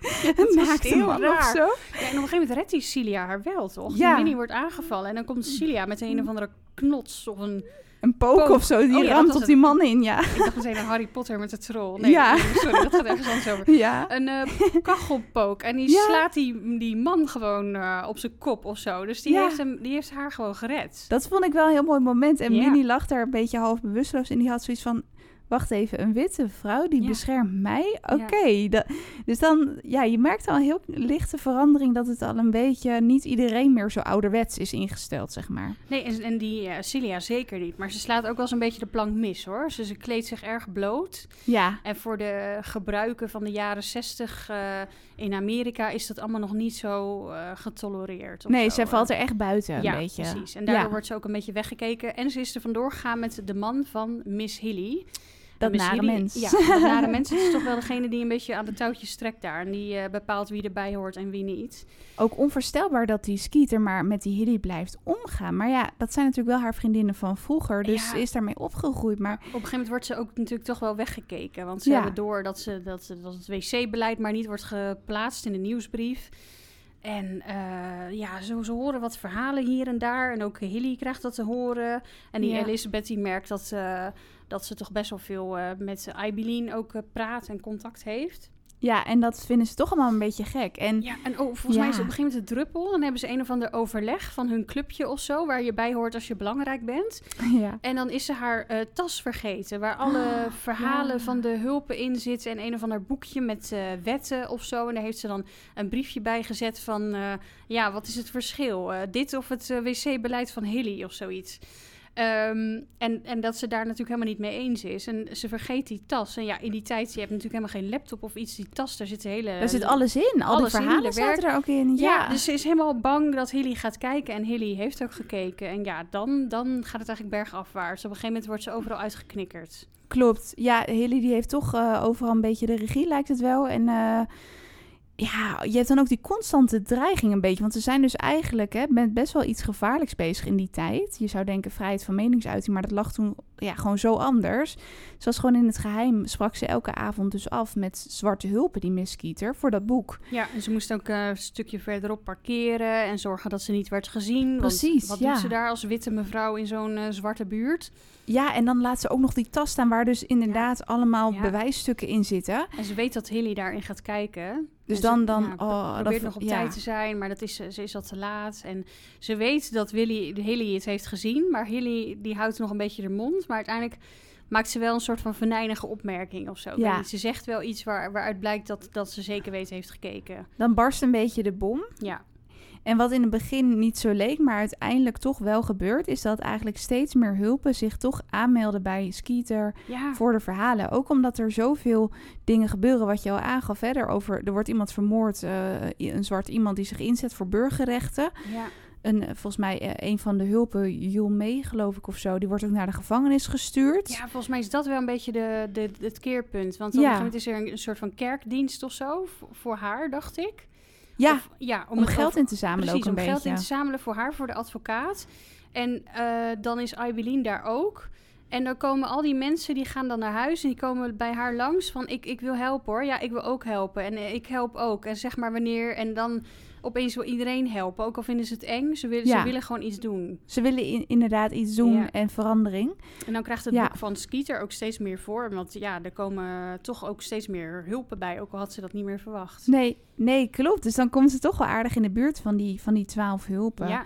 Speaker 2: heel
Speaker 1: man
Speaker 2: raar.
Speaker 1: of zo.
Speaker 2: Ja, en op een gegeven moment redt die Cilia haar wel, toch?
Speaker 1: Ja.
Speaker 2: Die wordt aangevallen en dan komt Cilia met een of andere knots of een...
Speaker 1: Een pook,
Speaker 2: Pook.
Speaker 1: of zo, die
Speaker 2: Oh ja,
Speaker 1: ramt op
Speaker 2: het.
Speaker 1: die man in, ja.
Speaker 2: Ik dacht meteen aan Harry Potter met de troll. Nee,
Speaker 1: Ja.
Speaker 2: nee, sorry, dat gaat ergens anders over.
Speaker 1: Ja,
Speaker 2: Een eh, kachelpook. En die slaat die, die man gewoon eh, op zijn kop of zo. Dus die, heeft hem, die heeft haar gewoon gered.
Speaker 1: dat vond ik wel een heel mooi moment. En. Minnie lag daar een beetje half bewusteloos en die had zoiets van... Wacht even, een witte vrouw die
Speaker 2: Ja.
Speaker 1: beschermt mij? Oké. Dus dan, ja, je merkt al een heel lichte verandering... dat het al een beetje niet iedereen meer zo ouderwets is ingesteld, zeg maar.
Speaker 2: Nee, en, en die Cilia zeker niet. Maar ze slaat ook wel eens een beetje de plank mis, hoor. Ze, ze kleedt zich erg bloot.
Speaker 1: Ja,
Speaker 2: En voor de gebruiken van de jaren zestig eh, in Amerika is dat allemaal nog niet zo eh, getolereerd.
Speaker 1: nee,
Speaker 2: zo, eh.
Speaker 1: valt er echt buiten een
Speaker 2: ja,
Speaker 1: beetje.
Speaker 2: precies. En daardoor wordt ze ook een beetje weggekeken. En ze is er vandoor gegaan met de man van Miss Hilly.
Speaker 1: Dat nare mens.
Speaker 2: Ja, dat nare mens is toch wel degene die een beetje aan de touwtjes trekt daar. En die eh, bepaalt wie erbij hoort en wie niet.
Speaker 1: Ook onvoorstelbaar dat die Skeeter maar met die Hilly blijft omgaan. Maar ja, dat zijn natuurlijk wel haar vriendinnen van vroeger. Dus ze is daarmee opgegroeid. Maar
Speaker 2: Op een gegeven moment wordt ze ook natuurlijk toch wel weggekeken. Want ze hebben door dat, ze, dat, ze, dat het wc-beleid maar niet wordt geplaatst in de nieuwsbrief. En eh, ja, zo, ze horen wat verhalen hier en daar. En ook Hilly krijgt dat te horen. En die
Speaker 1: Ja.
Speaker 2: Elizabeth die merkt dat, eh, dat ze toch best wel veel eh, met Aibileen ook praat en contact heeft.
Speaker 1: Ja, en dat vinden ze toch allemaal een beetje gek. En
Speaker 2: Ja, en oh, volgens mij is het op een gegeven moment de druppel. Dan hebben ze een of ander overleg van hun clubje of zo, waar je bij hoort als je belangrijk bent.
Speaker 1: ja,
Speaker 2: En dan is ze haar eh, tas vergeten, waar alle
Speaker 1: Ah,
Speaker 2: verhalen
Speaker 1: ja.
Speaker 2: van de hulpen in zitten. En een of ander boekje met eh, wetten of zo. En daar heeft ze dan een briefje bij gezet van, eh, ja, wat is het verschil? Dit of het wc-beleid van Hilly of zoiets. Ehm, en, en dat ze daar natuurlijk helemaal niet mee eens is. En ze vergeet die tas. En ja, in die tijd, je hebt natuurlijk helemaal geen laptop of iets. Die tas, daar zit hele...
Speaker 1: daar zit alles in. Al die verhalen zaten er ook in.
Speaker 2: Ja,
Speaker 1: Ja,
Speaker 2: dus ze is helemaal bang dat Hilly gaat kijken. En Hilly heeft ook gekeken. En ja, dan, dan gaat het eigenlijk bergafwaarts. Op een gegeven moment wordt ze overal uitgeknikkerd.
Speaker 1: klopt. Ja, Hilly die heeft toch eh, overal een beetje de regie, lijkt het wel. En eh, ja, je hebt dan ook die constante dreiging een beetje. Want ze zijn dus eigenlijk hè, best wel iets gevaarlijks bezig in die tijd. Je zou denken vrijheid van meningsuiting, maar dat lag toen ja, gewoon zo anders. Zoals gewoon in het geheim sprak ze elke avond dus af met zwarte hulpen, die Miss Skeeter, voor dat boek.
Speaker 2: Ja, en ze moest ook eh, een stukje verderop parkeren en zorgen dat ze niet werd gezien.
Speaker 1: Precies,
Speaker 2: Want wat
Speaker 1: ja.
Speaker 2: doet ze daar als witte mevrouw in zo'n eh, zwarte buurt?
Speaker 1: Ja, en dan laat ze ook nog die tas staan waar dus inderdaad allemaal
Speaker 2: Ja.
Speaker 1: bewijsstukken in zitten.
Speaker 2: En ze weet dat Hilly daarin gaat kijken.
Speaker 1: Dus
Speaker 2: En
Speaker 1: dan,
Speaker 2: ze,
Speaker 1: dan, oh,
Speaker 2: probeert
Speaker 1: dat,
Speaker 2: nog op
Speaker 1: ja.
Speaker 2: tijd te zijn, maar dat is, ze is al te laat. En ze weet dat Willy, Hilly het heeft gezien, maar Hilly die houdt nog een beetje de mond. Maar uiteindelijk maakt ze wel een soort van venijnige opmerking of zo.
Speaker 1: Ja.
Speaker 2: Ze zegt wel iets waar, waaruit blijkt dat, dat ze zeker weten heeft gekeken.
Speaker 1: Dan barst een beetje de bom.
Speaker 2: Ja,
Speaker 1: En wat in het begin niet zo leek, maar uiteindelijk toch wel gebeurt, is dat eigenlijk steeds meer hulpen zich toch aanmelden bij Skeeter
Speaker 2: ja.
Speaker 1: voor de verhalen. Ook omdat er zoveel dingen gebeuren, wat je al aangaf verder over. Er wordt iemand vermoord, eh, een zwart iemand die zich inzet voor burgerrechten.
Speaker 2: ja.
Speaker 1: Een, eh, volgens mij eh, een van de hulpen, Jul May, geloof ik of zo, die wordt ook naar de gevangenis gestuurd.
Speaker 2: Ja, volgens mij is dat wel een beetje de, de, het keerpunt. Want op
Speaker 1: Ja.
Speaker 2: een is er een, een soort van kerkdienst of zo voor, haar, dacht ik.
Speaker 1: Ja,
Speaker 2: Of- ja
Speaker 1: om
Speaker 2: het
Speaker 1: geld in te zamelen
Speaker 2: Precies,
Speaker 1: ook een
Speaker 2: om
Speaker 1: beetje.
Speaker 2: geld in te zamelen voor haar, voor de advocaat. En eh, dan is Aibileen daar ook. En dan komen al die mensen, die gaan dan naar huis en die komen bij haar langs van ik, ik wil helpen hoor. Ja, ik wil ook helpen en ik help ook. En zeg maar wanneer. En dan opeens wil iedereen helpen, ook al vinden ze het eng. Ze willen,
Speaker 1: Ja.
Speaker 2: ze willen gewoon iets doen.
Speaker 1: Ze willen in- inderdaad iets doen
Speaker 2: Ja.
Speaker 1: en verandering.
Speaker 2: En dan krijgt het
Speaker 1: Ja.
Speaker 2: boek van Skeeter ook steeds meer voor. Want ja, er komen toch ook steeds meer hulpen bij, ook al had ze dat niet meer verwacht.
Speaker 1: Nee, nee, klopt. Dus dan komt ze toch wel aardig in de buurt van die, van die twaalf hulpen.
Speaker 2: Ja,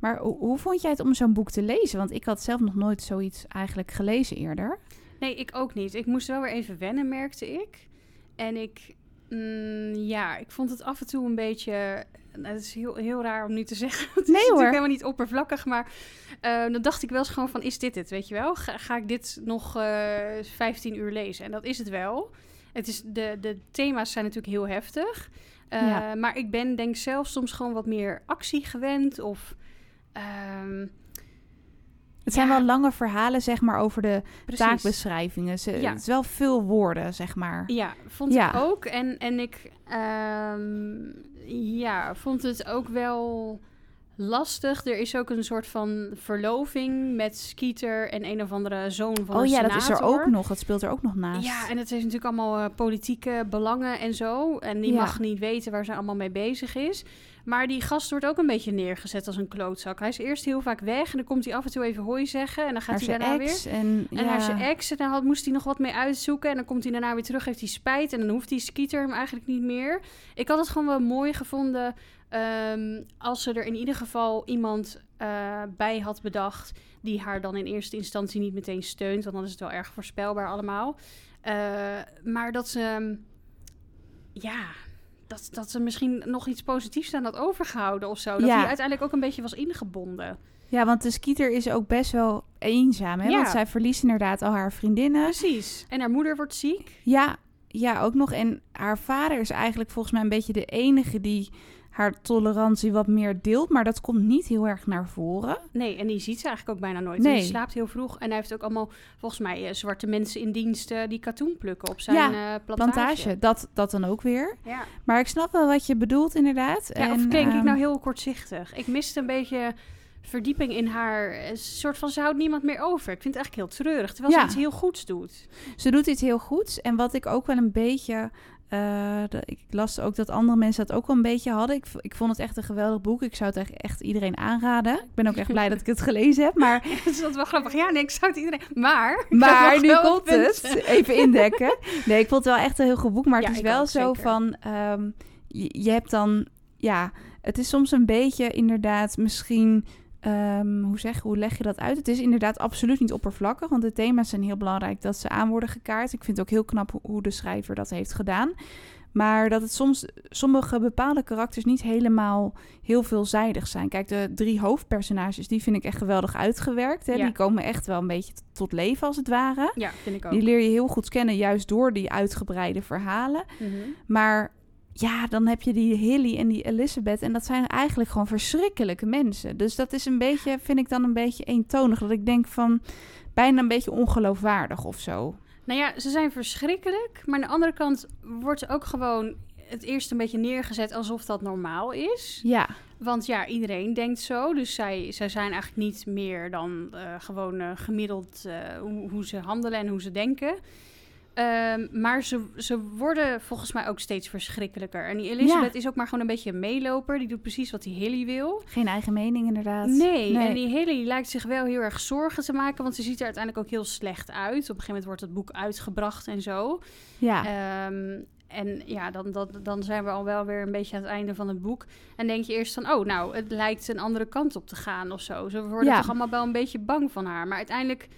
Speaker 1: Maar hoe, hoe vond jij het om zo'n boek te lezen? Want ik had zelf nog nooit zoiets eigenlijk gelezen eerder.
Speaker 2: Nee, ik ook niet. Ik moest wel weer even wennen, merkte ik. En ik, mm, ja, ik vond het af en toe een beetje. nou, Het is heel, heel raar om nu te zeggen. Het
Speaker 1: Nee,
Speaker 2: is
Speaker 1: hoor.
Speaker 2: natuurlijk helemaal niet oppervlakkig, maar eh, dan dacht ik wel eens gewoon van, is dit het, weet je wel? Ga, ga ik dit nog eh 15 uur lezen? En dat is het wel. Het is, de, de thema's zijn natuurlijk heel heftig. Eh,
Speaker 1: Ja.
Speaker 2: Maar ik ben denk zelf soms gewoon wat meer actie gewend of... ehm,
Speaker 1: Het zijn
Speaker 2: Ja.
Speaker 1: wel lange verhalen, zeg maar, over de
Speaker 2: precies.
Speaker 1: taakbeschrijvingen. Ze,
Speaker 2: Ja.
Speaker 1: Het is wel veel woorden, zeg maar.
Speaker 2: Ja, vond
Speaker 1: Ja.
Speaker 2: ik ook. En, en ik ehm, ja, vond het ook wel lastig. Er is ook een soort van verloving met Skeeter en een of andere zoon van
Speaker 1: oh ja, dat is er ook nog. Dat speelt er ook nog naast.
Speaker 2: Ja, en het heeft natuurlijk allemaal eh, politieke belangen en zo. En die mag niet weten waar ze allemaal mee bezig is. Maar die gast wordt ook een beetje neergezet als een klootzak. Hij is eerst heel vaak weg en dan komt hij af en toe even hooi zeggen. En dan gaat hij daarna weer...
Speaker 1: En,
Speaker 2: En
Speaker 1: ja.
Speaker 2: naar zijn ex, en dan had, moest hij nog wat mee uitzoeken. En dan komt hij daarna weer terug, heeft hij spijt. En dan hoeft die Skeeter hem eigenlijk niet meer. Ik had het gewoon wel mooi gevonden... ehm, als ze er in ieder geval iemand eh, bij had bedacht... die haar dan in eerste instantie niet meteen steunt. Want dan is het wel erg voorspelbaar allemaal. Eh, maar dat ze... ja... Dat, dat ze misschien nog iets positiefs aan had overgehouden of zo. Dat
Speaker 1: Ja.
Speaker 2: hij uiteindelijk ook een beetje was ingebonden.
Speaker 1: ja, want de skieter is ook best wel eenzaam. Hè?
Speaker 2: Ja.
Speaker 1: Want zij verliest inderdaad al haar vriendinnen.
Speaker 2: Precies. En haar moeder wordt ziek.
Speaker 1: Ja, ja, ook nog. En haar vader is eigenlijk volgens mij een beetje de enige die haar tolerantie wat meer deelt. Maar dat komt niet heel erg naar voren.
Speaker 2: Nee, en die ziet ze eigenlijk ook bijna nooit.
Speaker 1: Nee.
Speaker 2: Hij slaapt heel vroeg en hij heeft ook allemaal, volgens mij, eh, zwarte mensen in dienst eh, die katoen plukken op zijn
Speaker 1: Ja,
Speaker 2: eh, plantage.
Speaker 1: Plantage, dat, dat dan ook weer.
Speaker 2: Ja.
Speaker 1: Maar ik snap wel wat je bedoelt, inderdaad.
Speaker 2: ja, of
Speaker 1: En,
Speaker 2: klink ik
Speaker 1: ehm,
Speaker 2: nou heel kortzichtig? Ik miste een beetje verdieping in haar. Een soort van, ze houdt niemand meer over. Ik vind het eigenlijk heel treurig, terwijl
Speaker 1: Ja.
Speaker 2: ze iets heel goeds doet.
Speaker 1: Ze doet iets heel goeds. En wat ik ook wel een beetje. Eh, de- ik las ook dat andere mensen dat ook wel een beetje hadden. Ik, ik vond het echt een geweldig boek. Ik zou het echt, echt iedereen aanraden. Ik ben ook echt blij dat ik het gelezen heb. Maar,
Speaker 2: dat is dat wel grappig. Ja, nee, ik zou het iedereen... Maar...
Speaker 1: maar nu komt het. Even indekken. Nee, ik vond het wel echt een heel goed boek. Maar
Speaker 2: Ja,
Speaker 1: het is wel zo
Speaker 2: zeker.
Speaker 1: van... ehm, je, je hebt dan... Ja, het is soms een beetje inderdaad misschien... ehm, hoe, zeg, hoe leg je dat uit? Het is inderdaad absoluut niet oppervlakkig. Want de thema's zijn heel belangrijk dat ze aan worden gekaart. Ik vind het ook heel knap hoe, hoe de schrijver dat heeft gedaan. Maar dat het soms sommige bepaalde karakters niet helemaal heel veelzijdig zijn. Kijk, de drie hoofdpersonages, die vind ik echt geweldig uitgewerkt. Hè?
Speaker 2: Ja.
Speaker 1: Die komen echt wel een beetje tot leven als het ware.
Speaker 2: Ja, vind ik ook.
Speaker 1: Die leer je heel goed kennen, juist door die uitgebreide verhalen.
Speaker 2: Mhm.
Speaker 1: Maar ja, dan heb je die Hilly en die Elizabeth. En dat zijn eigenlijk gewoon verschrikkelijke mensen. Dus dat is een beetje, vind ik dan een beetje eentonig. Dat ik denk van bijna een beetje ongeloofwaardig of zo.
Speaker 2: Nou ja, ze zijn verschrikkelijk. Maar aan de andere kant wordt ook gewoon het eerst een beetje neergezet alsof dat normaal is.
Speaker 1: Ja,
Speaker 2: Want ja, iedereen denkt zo. Dus zij, zij zijn eigenlijk niet meer dan eh, gewoon eh, gemiddeld eh, hoe, hoe ze handelen en hoe ze denken. Ehm, maar ze, ze worden volgens mij ook steeds verschrikkelijker. En die Elizabeth is ook maar gewoon een beetje een meeloper. Die doet precies wat die Hilly wil.
Speaker 1: geen eigen mening inderdaad.
Speaker 2: Nee, en die Hilly lijkt zich wel heel erg zorgen te maken. Want ze ziet er uiteindelijk ook heel slecht uit. Op een gegeven moment wordt het boek uitgebracht en zo.
Speaker 1: Ja,
Speaker 2: Ehm, en ja, dan, dan, dan zijn we al wel weer een beetje aan het einde van het boek. En denk je eerst van, oh, nou, het lijkt een andere kant op te gaan of zo. Ze worden
Speaker 1: Ja.
Speaker 2: toch allemaal wel een beetje bang van haar. Maar uiteindelijk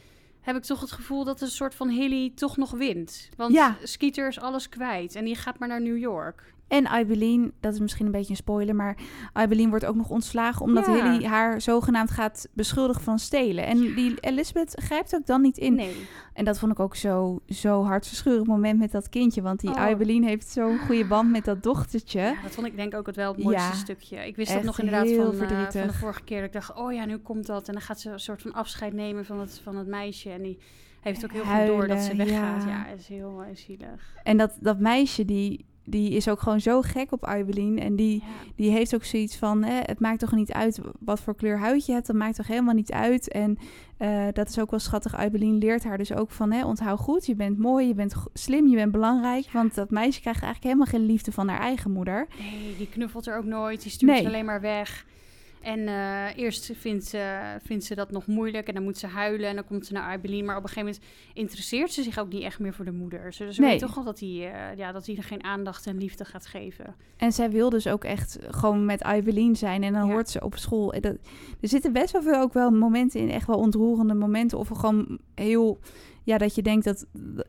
Speaker 2: heb ik toch het gevoel dat een soort van Hilly toch nog wint. Want
Speaker 1: Ja.
Speaker 2: Skeeter is alles kwijt en die gaat maar naar New York.
Speaker 1: En Ibeline, dat is misschien een beetje een spoiler, maar Ibeline wordt ook nog ontslagen omdat
Speaker 2: Ja.
Speaker 1: Hilly haar zogenaamd gaat beschuldigen van stelen. En die Elizabeth grijpt ook dan niet in.
Speaker 2: Nee.
Speaker 1: En dat vond ik ook zo, zo hartverscheurend moment met dat kindje. Want die
Speaker 2: Oh.
Speaker 1: Ibeline heeft zo'n goede band met dat dochtertje.
Speaker 2: Ja, dat vond ik denk ook het wel het mooiste
Speaker 1: Ja,
Speaker 2: stukje. Ik wist dat nog inderdaad van, eh, van de vorige keer. Dat ik dacht, oh ja, nu komt dat. En dan gaat ze een soort van afscheid nemen van het, van het meisje. En die heeft ook heel goed door dat ze weggaat.
Speaker 1: ja.
Speaker 2: Ja, is heel eh, zielig.
Speaker 1: En dat, dat meisje, die, die is ook gewoon zo gek op Ibeline. En die,
Speaker 2: Ja.
Speaker 1: die heeft ook zoiets van, hè, het maakt toch niet uit wat voor kleur huid je hebt. Dat maakt toch helemaal niet uit. En eh, dat is ook wel schattig. Ibeline leert haar dus ook van, hè, onthoud goed. Je bent mooi, je bent slim, je bent belangrijk. Want dat meisje krijgt eigenlijk helemaal geen liefde van haar eigen moeder.
Speaker 2: Nee, die knuffelt er ook nooit. Die stuurt
Speaker 1: Nee.
Speaker 2: ze alleen maar weg. En eh, eerst vindt ze, vindt ze dat nog moeilijk en dan moet ze huilen en dan komt ze naar Ibeline. Maar op een gegeven moment interesseert ze zich ook niet echt meer voor de moeder. Ze, ze
Speaker 1: Nee.
Speaker 2: weet toch wel dat hij, eh, ja, dat hij er geen aandacht en liefde gaat geven.
Speaker 1: En zij wil dus ook echt gewoon met Ibeline zijn. En dan
Speaker 2: Ja.
Speaker 1: hoort ze op school. Dat, er zitten best wel veel ook wel momenten in, echt wel ontroerende momenten. Of gewoon heel. Ja, dat je denkt dat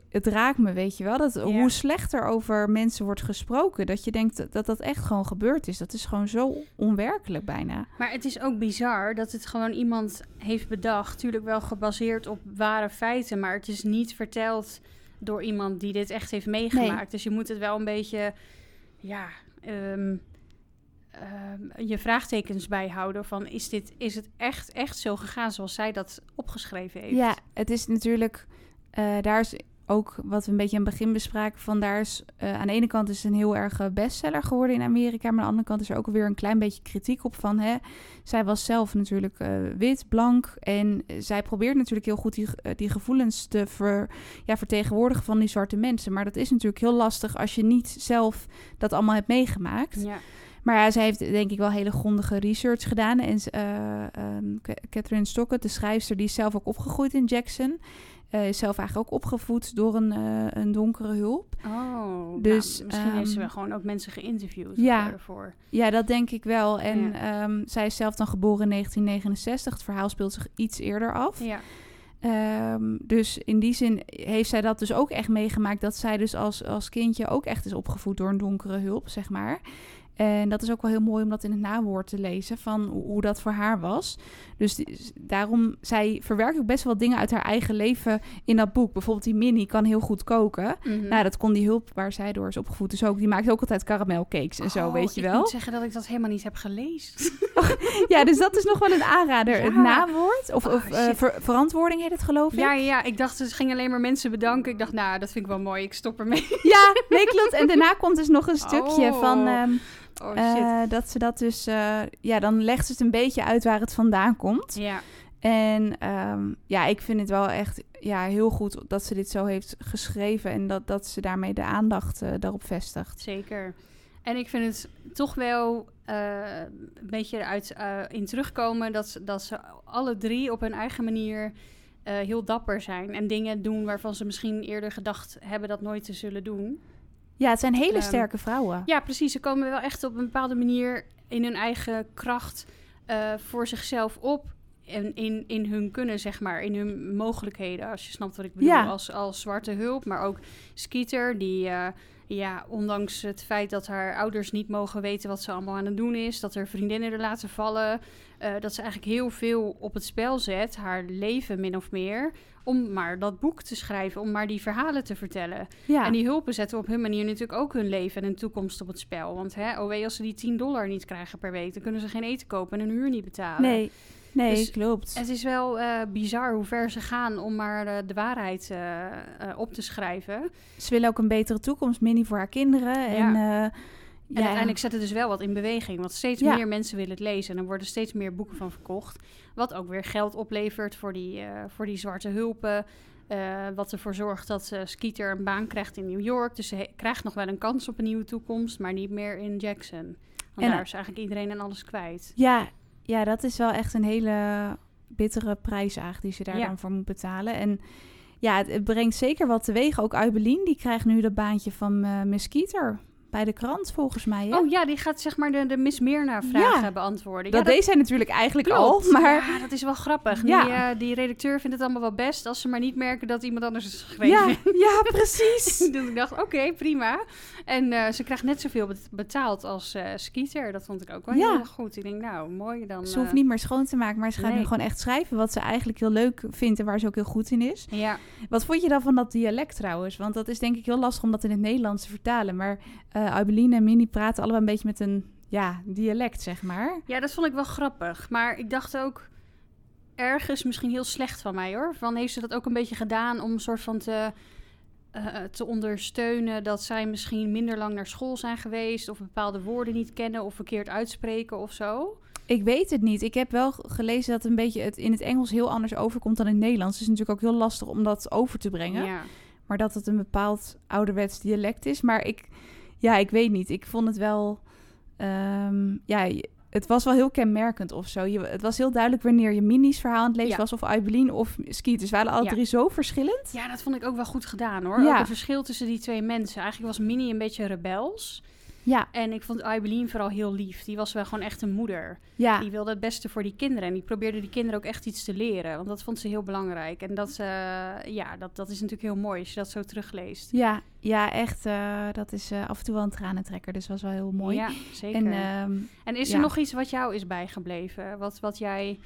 Speaker 1: het raakt me, weet je wel. Dat, Hoe slechter over mensen wordt gesproken. Dat je denkt dat dat echt gewoon gebeurd is. Dat is gewoon zo onwerkelijk bijna.
Speaker 2: Maar het is ook bizar dat het gewoon iemand heeft bedacht. Natuurlijk wel gebaseerd op ware feiten, maar het is niet verteld door iemand die dit echt heeft meegemaakt. Dus je moet het wel een beetje, ja, ehm, ehm, je vraagtekens bijhouden van is, dit, is het echt, echt zo gegaan zoals zij dat opgeschreven heeft?
Speaker 1: Ja, het is natuurlijk. Eh, daar is ook wat we een beetje aan het begin bespraken. Van daar is eh, aan de ene kant is het een heel erg eh, bestseller geworden in Amerika. Maar aan de andere kant is er ook weer een klein beetje kritiek op van. Hè, zij was zelf natuurlijk wit, blank. En zij probeert natuurlijk heel goed die, die gevoelens te ver, ja, vertegenwoordigen van die zwarte mensen. Maar dat is natuurlijk heel lastig als je niet zelf dat allemaal hebt meegemaakt.
Speaker 2: Ja.
Speaker 1: Maar ja, zij heeft denk ik wel hele grondige research gedaan. En eh, ehm, Ca- Catherine Stockett, de schrijfster, die is zelf ook opgegroeid in Jackson. Eh, is zelf eigenlijk ook opgevoed door een, eh, een donkere hulp.
Speaker 2: Oh,
Speaker 1: Dus,
Speaker 2: dus misschien heeft ze
Speaker 1: ehm,
Speaker 2: wel gewoon ook mensen geïnterviewd
Speaker 1: ja.
Speaker 2: ja.
Speaker 1: dat denk ik wel. En
Speaker 2: Ja.
Speaker 1: ehm, zij is zelf dan geboren in 1969. Het verhaal speelt zich iets eerder af.
Speaker 2: Ja.
Speaker 1: Ehm, dus in die zin heeft zij dat dus ook echt meegemaakt. Dat zij dus als, als kindje ook echt is opgevoed door een donkere hulp, zeg maar. En dat is ook wel heel mooi om dat in het nawoord te lezen van hoe, dat voor haar was. Dus die- daarom, zij verwerkt ook best wel dingen uit haar eigen leven in dat boek. Bijvoorbeeld die Minnie kan heel goed koken.
Speaker 2: Mhm.
Speaker 1: Nou, dat kon die hulp waar zij door is opgevoed. Dus ook, die maakt ook altijd karamelcakes en zo,
Speaker 2: Oh,
Speaker 1: weet je
Speaker 2: Ik
Speaker 1: wel.
Speaker 2: moet zeggen dat ik dat helemaal niet heb gelezen.
Speaker 1: Ja, dus dat is nog wel een aanrader. Het nawoord, of,
Speaker 2: Oh,
Speaker 1: of eh, ver- verantwoording heet het geloof ik.
Speaker 2: ja, ja, ik dacht, ze ging alleen maar mensen bedanken. Ik dacht, nou, dat vind ik wel mooi. Ik stop ermee.
Speaker 1: Ja, nee, klopt. En daarna komt dus nog een stukje
Speaker 2: Oh.
Speaker 1: van ehm,
Speaker 2: Oh, shit.
Speaker 1: eh, dat ze dat dus, eh, ja, dan legt ze het een beetje uit waar het vandaan komt.
Speaker 2: ja.
Speaker 1: En ehm, ja, ik vind het wel echt ja, heel goed dat ze dit zo heeft geschreven en dat, dat ze daarmee de aandacht eh, daarop vestigt.
Speaker 2: Zeker. En ik vind het toch wel een beetje eruit in terugkomen dat, ze- dat ze alle drie op hun eigen manier heel dapper zijn. En dingen doen waarvan ze misschien eerder gedacht hebben dat nooit te zullen doen.
Speaker 1: Ja, het zijn hele
Speaker 2: Ehm,
Speaker 1: sterke vrouwen.
Speaker 2: Ja, precies. Ze komen wel echt op een bepaalde manier in hun eigen kracht eh, voor zichzelf op. En in, in hun kunnen, zeg maar, in hun mogelijkheden, als je snapt wat ik bedoel.
Speaker 1: Ja.
Speaker 2: Als, als zwarte hulp, maar ook Skeeter, die, eh, ja, ondanks het feit dat haar ouders niet mogen weten wat ze allemaal aan het doen is, dat er vriendinnen er laten vallen, eh, dat ze eigenlijk heel veel op het spel zet, haar leven min of meer, om maar dat boek te schrijven, om maar die verhalen te vertellen.
Speaker 1: Ja,
Speaker 2: En die hulpen zetten op hun manier natuurlijk ook hun leven en hun toekomst op het spel. Want hè, oh wee, als ze die 10 dollar niet krijgen per week, dan kunnen ze geen eten kopen en hun huur niet betalen.
Speaker 1: nee, nee,
Speaker 2: Dus
Speaker 1: klopt.
Speaker 2: Het is wel eh, bizar hoe ver ze gaan om maar eh, de waarheid op te schrijven.
Speaker 1: Ze willen ook een betere toekomst, Minnie voor haar kinderen. En,
Speaker 2: Ja.
Speaker 1: eh,
Speaker 2: En
Speaker 1: ja,
Speaker 2: uiteindelijk zet het dus wel wat in beweging. Want steeds
Speaker 1: Ja.
Speaker 2: meer mensen willen het lezen. En er worden steeds meer boeken van verkocht. Wat ook weer geld oplevert voor die, eh, voor die zwarte hulpen. Eh, wat ervoor zorgt dat eh, Skeeter een baan krijgt in New York. Dus ze krijgt nog wel een kans op een nieuwe toekomst. Maar niet meer in Jackson. Want
Speaker 1: En-
Speaker 2: daar is eigenlijk iedereen en alles kwijt.
Speaker 1: ja, ja, dat is wel echt een hele bittere prijs eigenlijk die ze daar
Speaker 2: Ja.
Speaker 1: dan voor moet betalen. En ja, het, brengt zeker wat teweeg. Ook Uibelien, die krijgt nu dat baantje van eh Miss Skeeter bij de krant volgens mij. Hè?
Speaker 2: Oh ja, die gaat zeg maar de, de Miss Mirna-vragen
Speaker 1: Ja.
Speaker 2: beantwoorden.
Speaker 1: dat
Speaker 2: ja,
Speaker 1: deed zij natuurlijk eigenlijk
Speaker 2: klopt.
Speaker 1: al, maar...
Speaker 2: Ja, dat is wel grappig.
Speaker 1: Ja.
Speaker 2: Die, eh, die redacteur vindt het allemaal wel best... als ze maar niet merken dat iemand anders is geschreven.
Speaker 1: Ja, ja, precies.
Speaker 2: dus ik dacht, oké, prima. En eh, ze krijgt net zoveel bet- betaald als Skeeter. Dat vond ik ook wel
Speaker 1: Ja.
Speaker 2: heel goed. Ik denk, nou, mooi dan.
Speaker 1: Ze hoeft
Speaker 2: eh,
Speaker 1: niet meer schoon te maken, maar ze gaat nu gewoon echt schrijven wat ze eigenlijk heel leuk vindt en waar ze ook heel goed in is.
Speaker 2: Ja,
Speaker 1: Wat vond je dan van dat dialect trouwens? Want dat is denk ik heel lastig om dat in het Nederlands te vertalen. Maar eh Ubeline en Minnie praten allebei een beetje met een ja, dialect, zeg maar.
Speaker 2: ja, dat vond ik wel grappig. Maar ik dacht ook ergens misschien heel slecht van mij hoor. Van heeft ze dat ook een beetje gedaan om een soort van te, eh, te ondersteunen dat zij misschien minder lang naar school zijn geweest of bepaalde woorden niet kennen of verkeerd uitspreken of zo?
Speaker 1: Ik weet het niet. Ik heb wel gelezen dat een beetje het in het Engels heel anders overkomt dan in het Nederlands. Het is natuurlijk ook heel lastig om dat over te brengen.
Speaker 2: Ja.
Speaker 1: Maar dat het een bepaald ouderwets dialect is. Maar ik, ja, ik weet niet. Ik vond het wel, ehm, ja, het was wel heel kenmerkend of zo. Je, het was heel duidelijk wanneer je Minnie's verhaal aan het lezen
Speaker 2: Ja.
Speaker 1: was of Aibeline of Skeet. Dus waren alle
Speaker 2: Ja.
Speaker 1: drie zo verschillend.
Speaker 2: Ja, dat vond ik ook wel goed gedaan hoor. Ook het verschil tussen die twee mensen. Eigenlijk was Minnie een beetje rebels.
Speaker 1: Ja,
Speaker 2: En ik vond Aibeline vooral heel lief. Die was wel gewoon echt een moeder.
Speaker 1: ja,
Speaker 2: Die wilde het beste voor die kinderen. En die probeerde die kinderen ook echt iets te leren. Want dat vond ze heel belangrijk. En dat, eh, ja, dat, dat is natuurlijk heel mooi als je dat zo terugleest.
Speaker 1: ja, ja, echt. eh, dat is eh, af en toe wel een tranentrekker. Dus was wel heel mooi.
Speaker 2: Ja, zeker.
Speaker 1: en
Speaker 2: En,
Speaker 1: ehm,
Speaker 2: is er nog iets wat jou is bijgebleven? Wat, wat jij,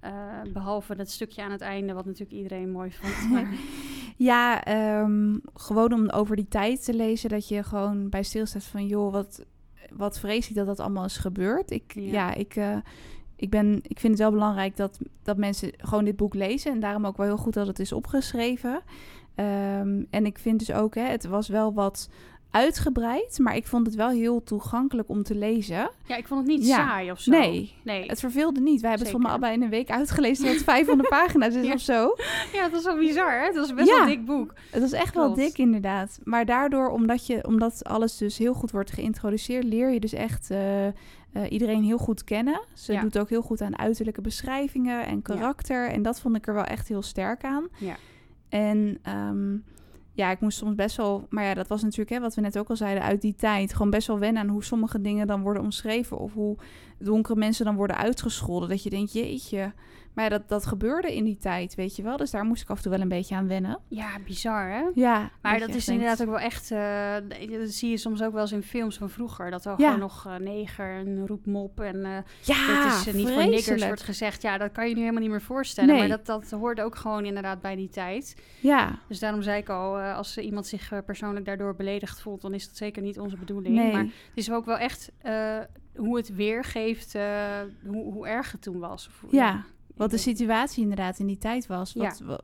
Speaker 2: eh, behalve dat stukje aan het einde, wat natuurlijk iedereen mooi vond. maar-
Speaker 1: ja, ehm, gewoon om over die tijd te lezen, dat je gewoon bij stilstaat van, joh, wat, wat vrees ik dat dat allemaal is gebeurd. Ik,
Speaker 2: Ja.
Speaker 1: ja, ik, eh, ik, ben, ik vind het wel belangrijk dat, dat mensen gewoon dit boek lezen. En daarom ook wel heel goed dat het is opgeschreven. Ehm, en ik vind dus ook, hè, het was wel wat uitgebreid, maar ik vond het wel heel toegankelijk om te lezen.
Speaker 2: ja, ik vond het niet
Speaker 1: Ja.
Speaker 2: saai of zo.
Speaker 1: Nee,
Speaker 2: Nee.
Speaker 1: het verveelde niet. Wij hebben het voor me allebei in een week uitgelezen, dat het 500 pagina's is
Speaker 2: Ja.
Speaker 1: of zo.
Speaker 2: Ja, dat was wel bizar, hè? Het was best
Speaker 1: Ja.
Speaker 2: een dik boek.
Speaker 1: Het was echt wel dik, inderdaad. Maar daardoor, omdat, je, omdat alles dus heel goed wordt geïntroduceerd, leer je dus echt eh, eh, iedereen heel goed kennen. Ze doet ook heel goed aan uiterlijke beschrijvingen en karakter. En dat vond ik er wel echt heel sterk aan.
Speaker 2: Ja.
Speaker 1: En ehm, ja, ik moest soms best wel... Maar ja, dat was natuurlijk, hè, wat we net ook al zeiden, uit die tijd. Gewoon best wel wennen aan hoe sommige dingen dan worden omschreven. Of hoe donkere mensen dan worden uitgescholden. Dat je denkt, jeetje. Maar ja, dat, dat gebeurde in die tijd, weet je wel. Dus daar moest ik af en toe wel een beetje aan wennen.
Speaker 2: Ja, bizar hè?
Speaker 1: Ja.
Speaker 2: Maar dat is inderdaad ook wel echt, uh, dat zie je soms ook wel eens in films van vroeger. Dat er
Speaker 1: Ja.
Speaker 2: gewoon nog eh, neger en roepmop en eh
Speaker 1: Ja,
Speaker 2: dat is eh, niet voor
Speaker 1: vreselijk.
Speaker 2: niggers wordt gezegd. Ja, dat kan je nu helemaal niet meer voorstellen.
Speaker 1: Nee.
Speaker 2: Maar dat, dat hoorde ook gewoon inderdaad bij die tijd.
Speaker 1: Ja,
Speaker 2: Dus daarom zei ik al, eh, als iemand zich eh, persoonlijk daardoor beledigd voelt, dan is dat zeker niet onze bedoeling.
Speaker 1: nee.
Speaker 2: Maar het is ook wel echt eh, hoe het weergeeft, hoe, hoe erg het toen was. Of
Speaker 1: Ja, Wat de situatie inderdaad in die tijd was.
Speaker 2: Ja.
Speaker 1: Wat, wa-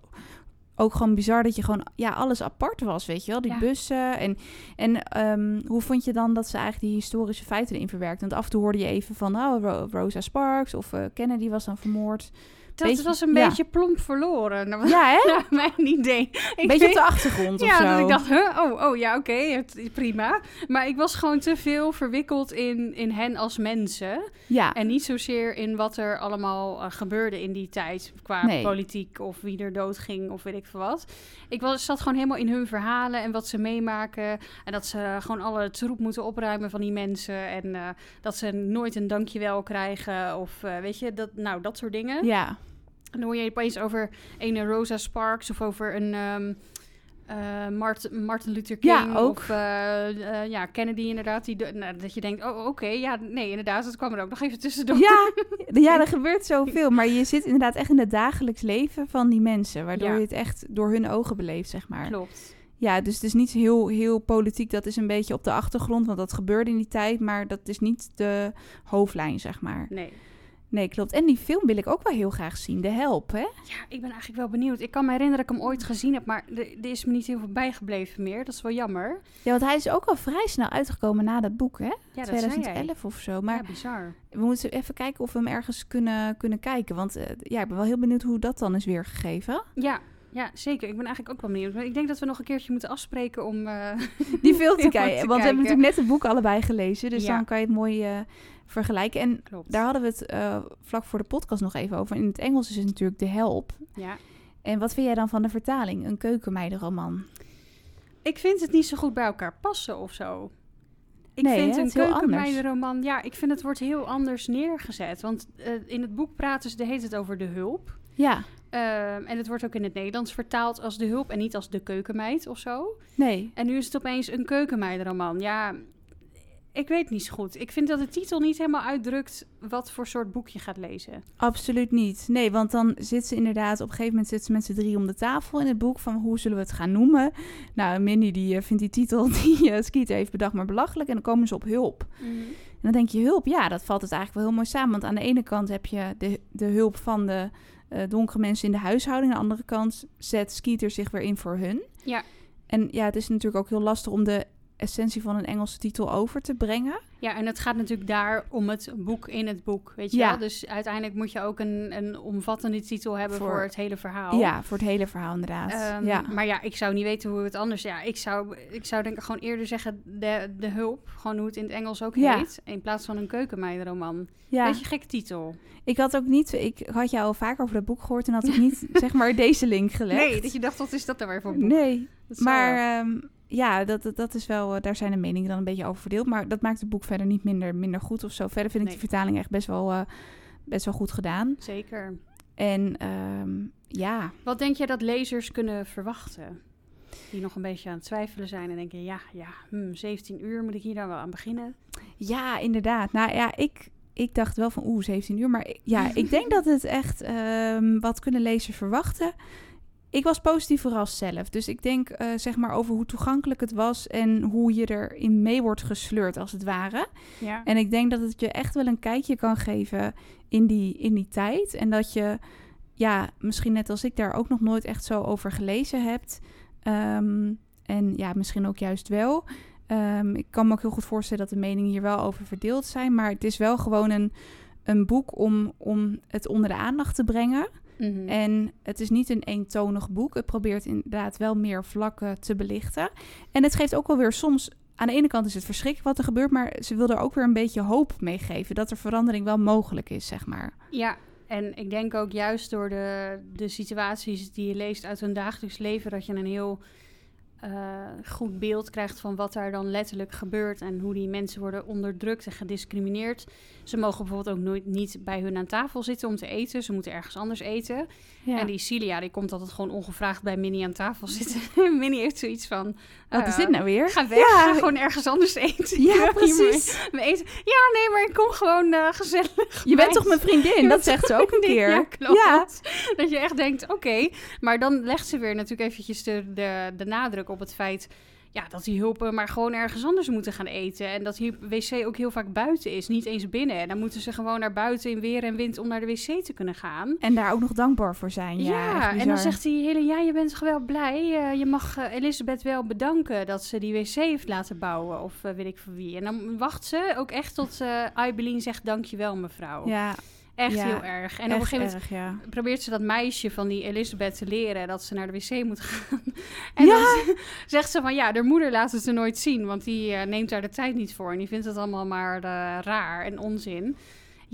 Speaker 1: ook gewoon bizar dat je gewoon ja, alles apart was, weet je wel. Die
Speaker 2: Ja.
Speaker 1: bussen. En, en ehm, hoe vond je dan dat ze eigenlijk die historische feiten erin verwerkten? Want af en toe hoorde je even van, oh, Ro- Rosa Sparks of Kennedy was dan vermoord.
Speaker 2: Dat
Speaker 1: beetje-
Speaker 2: was een
Speaker 1: ja.
Speaker 2: beetje plomp verloren.
Speaker 1: Ja, hè?
Speaker 2: ja, mijn idee.
Speaker 1: Een beetje op de achtergrond of
Speaker 2: Ja,
Speaker 1: zo.
Speaker 2: dat ik dacht, huh? oh, oh ja, oké, het- prima. Maar ik was gewoon te veel verwikkeld in, in hen als mensen.
Speaker 1: Ja,
Speaker 2: En niet zozeer in wat er allemaal eh, gebeurde in die tijd. Qua
Speaker 1: Nee.
Speaker 2: politiek of wie er doodging of weet ik veel wat. Ik was, zat gewoon helemaal in hun verhalen en wat ze meemaken. En dat ze gewoon alle troep moeten opruimen van die mensen. En eh, dat ze nooit een dankjewel krijgen. Of eh, weet je, dat, nou, dat soort dingen.
Speaker 1: ja.
Speaker 2: En dan hoor je opeens over een Rosa Sparks of over een ehm, eh, Martin, Martin Luther King.
Speaker 1: Ja, ook.
Speaker 2: Of eh, eh, ja, Kennedy inderdaad. Die, nou, dat je denkt, oh oké, ja, nee, inderdaad, dat kwam er ook nog even tussendoor.
Speaker 1: Ja, ja, er gebeurt zoveel. Maar je zit inderdaad echt in het dagelijks leven van die mensen. Waardoor
Speaker 2: Ja.
Speaker 1: je het echt door hun ogen beleeft, zeg maar.
Speaker 2: Klopt.
Speaker 1: Ja, dus het is niet heel, heel politiek. Dat is een beetje op de achtergrond, want dat gebeurde in die tijd. Maar dat is niet de hoofdlijn, zeg maar.
Speaker 2: Nee.
Speaker 1: Nee, klopt. En die film wil ik ook wel heel graag zien. De Help, hè?
Speaker 2: Ja, ik ben eigenlijk wel benieuwd. Ik kan me herinneren dat ik hem ooit gezien heb, maar er, is me niet heel veel bijgebleven meer. Dat is wel jammer.
Speaker 1: Ja, want hij is ook al vrij snel uitgekomen na dat boek, hè?
Speaker 2: Ja, dat zei jij.
Speaker 1: 2011 of zo. Maar
Speaker 2: Ja, bizar.
Speaker 1: we moeten even kijken of we hem ergens kunnen, kunnen kijken. Want eh, ja, ik ben wel heel benieuwd hoe dat dan is weergegeven.
Speaker 2: Ja, ja, zeker. Ik ben eigenlijk ook wel benieuwd. Maar ik denk dat we nog een keertje moeten afspreken om... eh,
Speaker 1: Die film te kijken.
Speaker 2: te
Speaker 1: Want we hebben natuurlijk net het boek allebei gelezen. Dus
Speaker 2: Ja.
Speaker 1: dan kan je het mooi eh, vergelijken. En
Speaker 2: Klopt.
Speaker 1: daar hadden we het eh, vlak voor de podcast nog even over. In het Engels is het natuurlijk De Help.
Speaker 2: Ja.
Speaker 1: En wat vind jij dan van de vertaling? Een keukenmeidenroman.
Speaker 2: Ik vind het niet zo goed bij elkaar passen of zo. Ik
Speaker 1: Nee,
Speaker 2: vind
Speaker 1: hè?
Speaker 2: een
Speaker 1: Het
Speaker 2: keukenmeidenroman... Ja, ik vind het wordt heel anders neergezet. Want eh, in het boek praten ze de hele tijd over de hulp.
Speaker 1: Ja,
Speaker 2: Ehm, en het wordt ook in het Nederlands vertaald als de hulp... en niet als de keukenmeid of zo.
Speaker 1: nee.
Speaker 2: En nu is het opeens een keukenmeidenroman. Ja, ik weet niet zo goed. Ik vind dat de titel niet helemaal uitdrukt... wat voor soort boek je gaat lezen.
Speaker 1: Absoluut niet. Nee, want dan zit ze inderdaad... Op een gegeven moment zit ze met z'n drie om de tafel in het boek... van hoe zullen we het gaan noemen? Nou, Minnie die eh, vindt die titel die uh, heeft bedacht maar belachelijk... en dan komen ze op hulp. En dan denk je, hulp, ja, dat valt het eigenlijk wel heel mooi samen. Want aan de ene kant heb je de, de hulp van de eh, donkere mensen in de huishouding. Aan de andere kant zet Skeeter zich weer in voor hun.
Speaker 2: Ja.
Speaker 1: En ja, het is natuurlijk ook heel lastig om de essentie van een Engelse titel over te brengen.
Speaker 2: Ja, en het gaat natuurlijk daar om het boek in het boek, weet je
Speaker 1: Ja.
Speaker 2: wel? Dus uiteindelijk moet je ook een, een omvattende titel hebben voor,
Speaker 1: Voor-
Speaker 2: het hele verhaal.
Speaker 1: Ja, voor het hele verhaal inderdaad.
Speaker 2: Ehm,
Speaker 1: ja.
Speaker 2: Maar ja, ik zou niet weten hoe het anders... Ja, ik zou, ik zou denk ik gewoon eerder zeggen de, de hulp. Gewoon hoe het in het Engels ook
Speaker 1: Ja.
Speaker 2: heet. In plaats van een keukenmeidenroman.
Speaker 1: ja.
Speaker 2: Beetje gekke titel.
Speaker 1: Ik had ook niet, ik had jou al vaker over dat boek gehoord en had ik niet, zeg maar, deze link gelegd.
Speaker 2: Nee, dat je dacht, wat is dat nou weer voor boek?
Speaker 1: Nee, maar ehm, ja, dat, dat, dat is wel, eh, daar zijn de meningen dan een beetje over verdeeld. Maar dat maakt het boek verder niet minder, minder goed of zo. Verder vind ik
Speaker 2: Nee.
Speaker 1: die vertaling echt best wel, eh, best wel goed gedaan.
Speaker 2: Zeker.
Speaker 1: En ehm, ja,
Speaker 2: Wat denk je dat lezers kunnen verwachten? Die nog een beetje aan het twijfelen zijn en denken... ja, ja, hmm, 17 uur, moet ik hier dan wel aan beginnen?
Speaker 1: ja, inderdaad. Nou ja, ik, ik dacht wel van oeh, 17 uur. Maar ja, ik denk dat het echt, ehm, wat kunnen lezers verwachten? Ik was positief verrast zelf. Dus ik denk eh, zeg maar over hoe toegankelijk het was en hoe je erin mee wordt gesleurd als het ware.
Speaker 2: Ja.
Speaker 1: En ik denk dat het je echt wel een kijkje kan geven in die, in die tijd. En dat je, ja, misschien net als ik daar ook nog nooit echt zo over gelezen hebt. Ehm, en ja, misschien ook juist wel. Ehm, ik kan me ook heel goed voorstellen dat de meningen hier wel over verdeeld zijn. Maar het is wel gewoon een, een boek om, om het onder de aandacht te brengen.
Speaker 2: Mhm.
Speaker 1: En het is niet een eentonig boek. Het probeert inderdaad wel meer vlakken te belichten. En het geeft ook wel weer soms... Aan de ene kant is het verschrikkelijk wat er gebeurt... maar ze wil er ook weer een beetje hoop mee geven... dat er verandering wel mogelijk is, zeg maar.
Speaker 2: Ja, en ik denk ook juist door de, de situaties die je leest uit hun dagelijks leven... dat je een heel eh, goed beeld krijgt van wat daar dan letterlijk gebeurt en hoe die mensen worden onderdrukt en gediscrimineerd. Ze mogen bijvoorbeeld ook nooit niet bij hun aan tafel zitten om te eten. Ze moeten ergens anders eten.
Speaker 1: Ja.
Speaker 2: En die Cilia, die komt altijd gewoon ongevraagd bij Minnie aan tafel zitten. Minnie heeft zoiets van...
Speaker 1: Wat is
Speaker 2: eh,
Speaker 1: dit nou weer?
Speaker 2: Ga weg,
Speaker 1: Ja.
Speaker 2: ga gewoon ergens anders eten.
Speaker 1: Ja, precies.
Speaker 2: mijn eten. Ja, nee, maar ik kom gewoon eh, gezellig.
Speaker 1: Je bent toch mijn vriendin?
Speaker 2: Je
Speaker 1: Dat zegt ze ook een keer.
Speaker 2: Ja, klopt.
Speaker 1: Ja.
Speaker 2: Dat je echt denkt, oké. Maar dan legt ze weer natuurlijk eventjes de, de, de nadruk op het feit... Ja, dat die hulpen maar gewoon ergens anders moeten gaan eten. En dat die wc ook heel vaak buiten is, niet eens binnen. En dan moeten ze gewoon naar buiten in weer en wind om naar de wc te kunnen gaan.
Speaker 1: En daar ook nog dankbaar voor zijn. Ja,
Speaker 2: Ja, en dan zegt die hele, ja, je bent toch wel blij. eh, je mag eh, Elisabeth wel bedanken dat ze die wc heeft laten bouwen. Of eh, weet ik voor wie. En dan wacht ze ook echt tot eh Aibeline zegt, dankjewel mevrouw.
Speaker 1: Ja,
Speaker 2: echt
Speaker 1: ja,
Speaker 2: heel erg. En op een gegeven moment
Speaker 1: erg, ja.
Speaker 2: probeert ze dat meisje van die Elisabeth te leren dat ze naar de wc moet gaan. en
Speaker 1: Ja.
Speaker 2: dan zegt ze van ja, haar moeder laat het er nooit zien, want die eh, neemt daar de tijd niet voor en die vindt het allemaal maar eh, raar en onzin.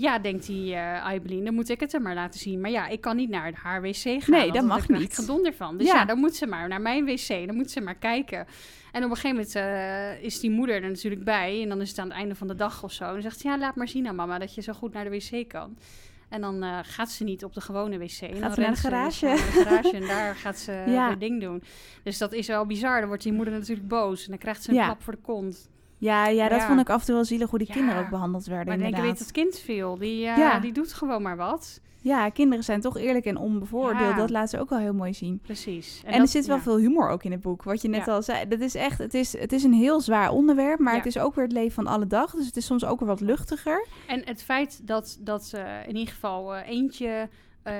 Speaker 2: Ja, denkt die eh Aibeline, dan moet ik het er maar laten zien. Maar ja, ik kan niet naar haar wc gaan.
Speaker 1: Nee, dat mag niet.
Speaker 2: Ik gedonder van. Dus
Speaker 1: Ja.
Speaker 2: ja. dan moet ze maar naar mijn wc. Dan moet ze maar kijken. En op een gegeven moment eh, is die moeder er natuurlijk bij. En dan is het aan het einde van de dag of zo. En dan zegt ze, ja, laat maar zien aan mama dat je zo goed naar de wc kan. En dan eh, gaat ze niet op de gewone wc. En
Speaker 1: Gaat
Speaker 2: dan
Speaker 1: ze naar de garage.
Speaker 2: naar de garage en daar gaat ze
Speaker 1: Ja.
Speaker 2: haar ding doen. Dus dat is wel bizar. Dan wordt die moeder natuurlijk boos. En dan krijgt ze een
Speaker 1: Ja.
Speaker 2: klap voor de kont.
Speaker 1: Ja, ja, dat
Speaker 2: Ja.
Speaker 1: vond ik af en toe wel zielig hoe die
Speaker 2: Ja.
Speaker 1: kinderen ook behandeld werden
Speaker 2: Maar ik denk,
Speaker 1: inderdaad.
Speaker 2: weet het kind veel. Die, eh,
Speaker 1: Ja.
Speaker 2: die doet gewoon maar wat.
Speaker 1: Ja, kinderen zijn toch eerlijk en onbevoordeeld. Dat laat ze ook wel heel mooi zien.
Speaker 2: Precies.
Speaker 1: En, er
Speaker 2: dat-
Speaker 1: zit wel veel humor ook in het boek. Wat je net al zei. Dat is echt, het is, het is een heel zwaar onderwerp. Maar het is ook weer het leven van alle dag. Dus het is soms ook weer wat luchtiger.
Speaker 2: En het feit dat, dat eh, in ieder geval eh, eentje eh,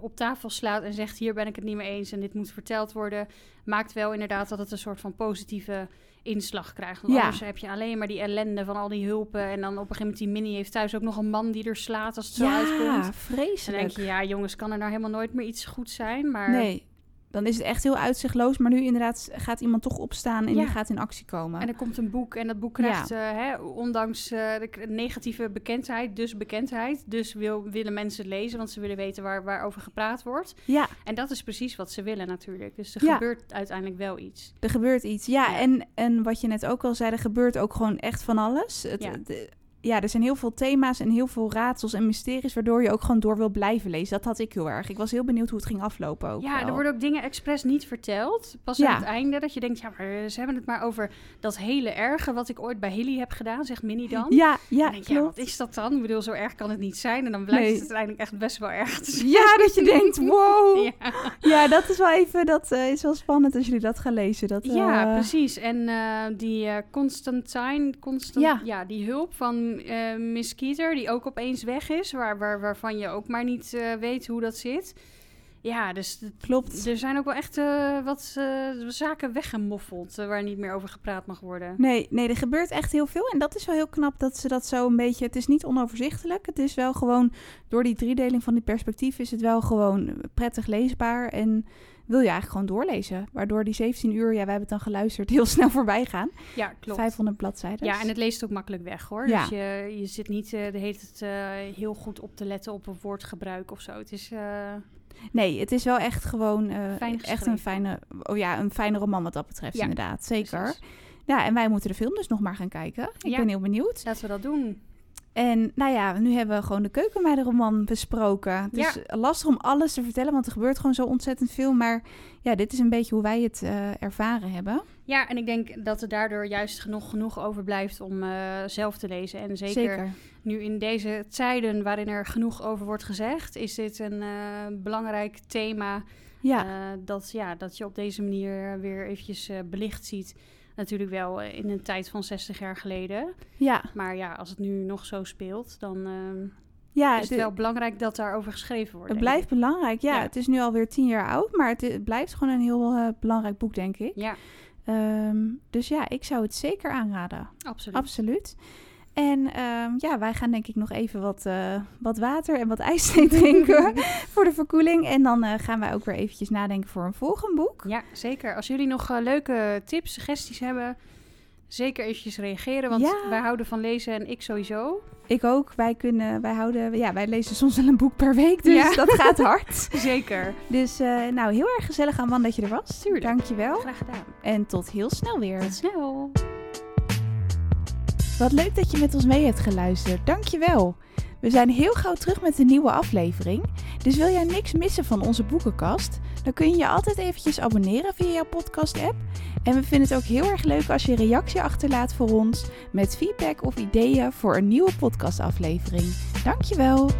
Speaker 2: op tafel slaat en zegt: Hier ben ik het niet mee eens en dit moet verteld worden, maakt wel inderdaad dat het een soort van positieve inslag krijgt. Want
Speaker 1: Ja.
Speaker 2: anders heb je alleen maar die ellende van al die hulpen. En dan op een gegeven moment die Minnie heeft thuis ook nog een man die er slaat als het zo
Speaker 1: ja,
Speaker 2: uitkomt. Dan
Speaker 1: vreselijk.
Speaker 2: denk je, ja jongens, kan er nou helemaal nooit meer iets goed zijn? Maar
Speaker 1: Nee, dan is het echt heel uitzichtloos. Maar nu inderdaad gaat iemand toch opstaan en
Speaker 2: Ja.
Speaker 1: die gaat in actie komen.
Speaker 2: En er komt een boek en dat boek krijgt, eh, hè, ondanks eh, de negatieve bekendheid, dus bekendheid. Dus wil, willen mensen het lezen, want ze willen weten waar, waarover gepraat wordt.
Speaker 1: Ja,
Speaker 2: En dat is precies wat ze willen natuurlijk. Dus er
Speaker 1: Ja.
Speaker 2: gebeurt uiteindelijk wel iets.
Speaker 1: er gebeurt iets. Ja. En, en wat je net ook al zei, er gebeurt ook gewoon echt van alles. Het, de- ja, er zijn heel veel thema's en heel veel raadsels en mysteries... waardoor je ook gewoon door wil blijven lezen. Dat had ik heel erg. Ik was heel benieuwd hoe het ging aflopen ook
Speaker 2: ja,
Speaker 1: wel.
Speaker 2: er worden ook dingen expres niet verteld. Pas
Speaker 1: Ja.
Speaker 2: aan het einde dat je denkt, ja, maar ze hebben het maar over dat hele erge wat ik ooit bij Hilly heb gedaan, zegt Minnie dan.
Speaker 1: Ja, ja,
Speaker 2: denk je, ja, wat is dat dan? Ik bedoel, zo erg kan het niet zijn. En dan blijkt
Speaker 1: Nee.
Speaker 2: het uiteindelijk echt best wel erg.
Speaker 1: Ja, dat je denkt, wow.
Speaker 2: Ja.
Speaker 1: Ja, dat is wel even, dat eh, is wel spannend als jullie dat gaan lezen. Dat,
Speaker 2: Ja,
Speaker 1: eh,
Speaker 2: precies. En eh, die Constantine, Constant,
Speaker 1: Ja.
Speaker 2: ja. die hulp van eh Miss die ook opeens weg is, waar, waar, waarvan je ook maar niet eh, weet hoe dat zit. Ja, dus het-
Speaker 1: Klopt.
Speaker 2: er zijn ook wel echt eh, wat zaken weggemoffeld waar niet meer over gepraat mag worden.
Speaker 1: Nee, nee, er gebeurt echt heel veel. En dat is wel heel knap dat ze dat zo een beetje... Het is niet onoverzichtelijk. Het is wel gewoon... Door die driedeling van die perspectief is het wel gewoon prettig leesbaar. En wil je eigenlijk gewoon doorlezen. Waardoor die 17 uur, ja, wij hebben het dan geluisterd, heel snel voorbij gaan.
Speaker 2: Ja, klopt.
Speaker 1: 500 bladzijden.
Speaker 2: Ja, en het leest ook makkelijk weg hoor.
Speaker 1: Ja.
Speaker 2: Dus je, je zit niet eh, de hele tijd eh, heel goed op te letten op een woordgebruik of zo. Het is, eh,
Speaker 1: Nee, het is wel echt gewoon echt een fijne, oh ja, een fijne roman wat dat betreft
Speaker 2: Ja,
Speaker 1: inderdaad. Zeker.
Speaker 2: precies.
Speaker 1: Ja, en wij moeten de film dus nog maar gaan kijken. Ik
Speaker 2: Ja.
Speaker 1: ben heel benieuwd.
Speaker 2: Laten we dat doen.
Speaker 1: En nou ja, nu hebben we gewoon de keukenmeidenroman besproken. Het is lastig om alles te vertellen, want er gebeurt gewoon zo ontzettend veel. Maar ja, dit is een beetje hoe wij het eh, ervaren hebben.
Speaker 2: Ja, en ik denk dat er daardoor juist genoeg, genoeg overblijft om eh, zelf te lezen. En zeker,
Speaker 1: Zeker.
Speaker 2: nu in deze tijden waarin er genoeg over wordt gezegd, is dit een eh, belangrijk thema.
Speaker 1: Ja,
Speaker 2: dat, ja, dat je op deze manier weer eventjes belicht ziet. Natuurlijk wel eh, in een tijd van 60 jaar geleden.
Speaker 1: ja,
Speaker 2: Maar ja, als het nu nog zo speelt, dan eh,
Speaker 1: ja.
Speaker 2: is het wel belangrijk dat daarover geschreven wordt.
Speaker 1: het blijft belangrijk. Ja,
Speaker 2: Ja.
Speaker 1: het is nu alweer tien jaar oud, maar het, het blijft gewoon een heel eh, belangrijk boek, denk ik.
Speaker 2: ik. Ja,
Speaker 1: Ehm, dus ja, ik zou het zeker aanraden.
Speaker 2: absoluut.
Speaker 1: Absoluut. En ehm, ja, wij gaan denk ik nog even wat, eh, wat water en wat ijsthee drinken voor de verkoeling. En dan eh, gaan wij ook weer eventjes nadenken voor een volgend boek.
Speaker 2: Ja, zeker. Als jullie nog eh, leuke tips, suggesties hebben, zeker eventjes reageren. Want
Speaker 1: Ja.
Speaker 2: wij houden van lezen en ik sowieso.
Speaker 1: Ik ook. Wij kunnen, wij houden, ja, wij lezen soms wel een boek per week, dus
Speaker 2: Ja.
Speaker 1: dat gaat hard.
Speaker 2: Zeker.
Speaker 1: Dus nou, heel erg gezellig aan dat je er was.
Speaker 2: Tuurlijk.
Speaker 1: Dankjewel.
Speaker 2: Graag gedaan.
Speaker 1: En tot heel snel weer.
Speaker 2: Tot snel.
Speaker 1: Wat leuk dat je met ons mee hebt geluisterd. Dankjewel. We zijn heel gauw terug met een nieuwe aflevering. Dus wil jij niks missen van onze boekenkast? Dan kun je je altijd eventjes abonneren via jouw podcast-app. En we vinden het ook heel erg leuk als je een reactie achterlaat voor ons met feedback of ideeën voor een nieuwe podcastaflevering. Dankjewel.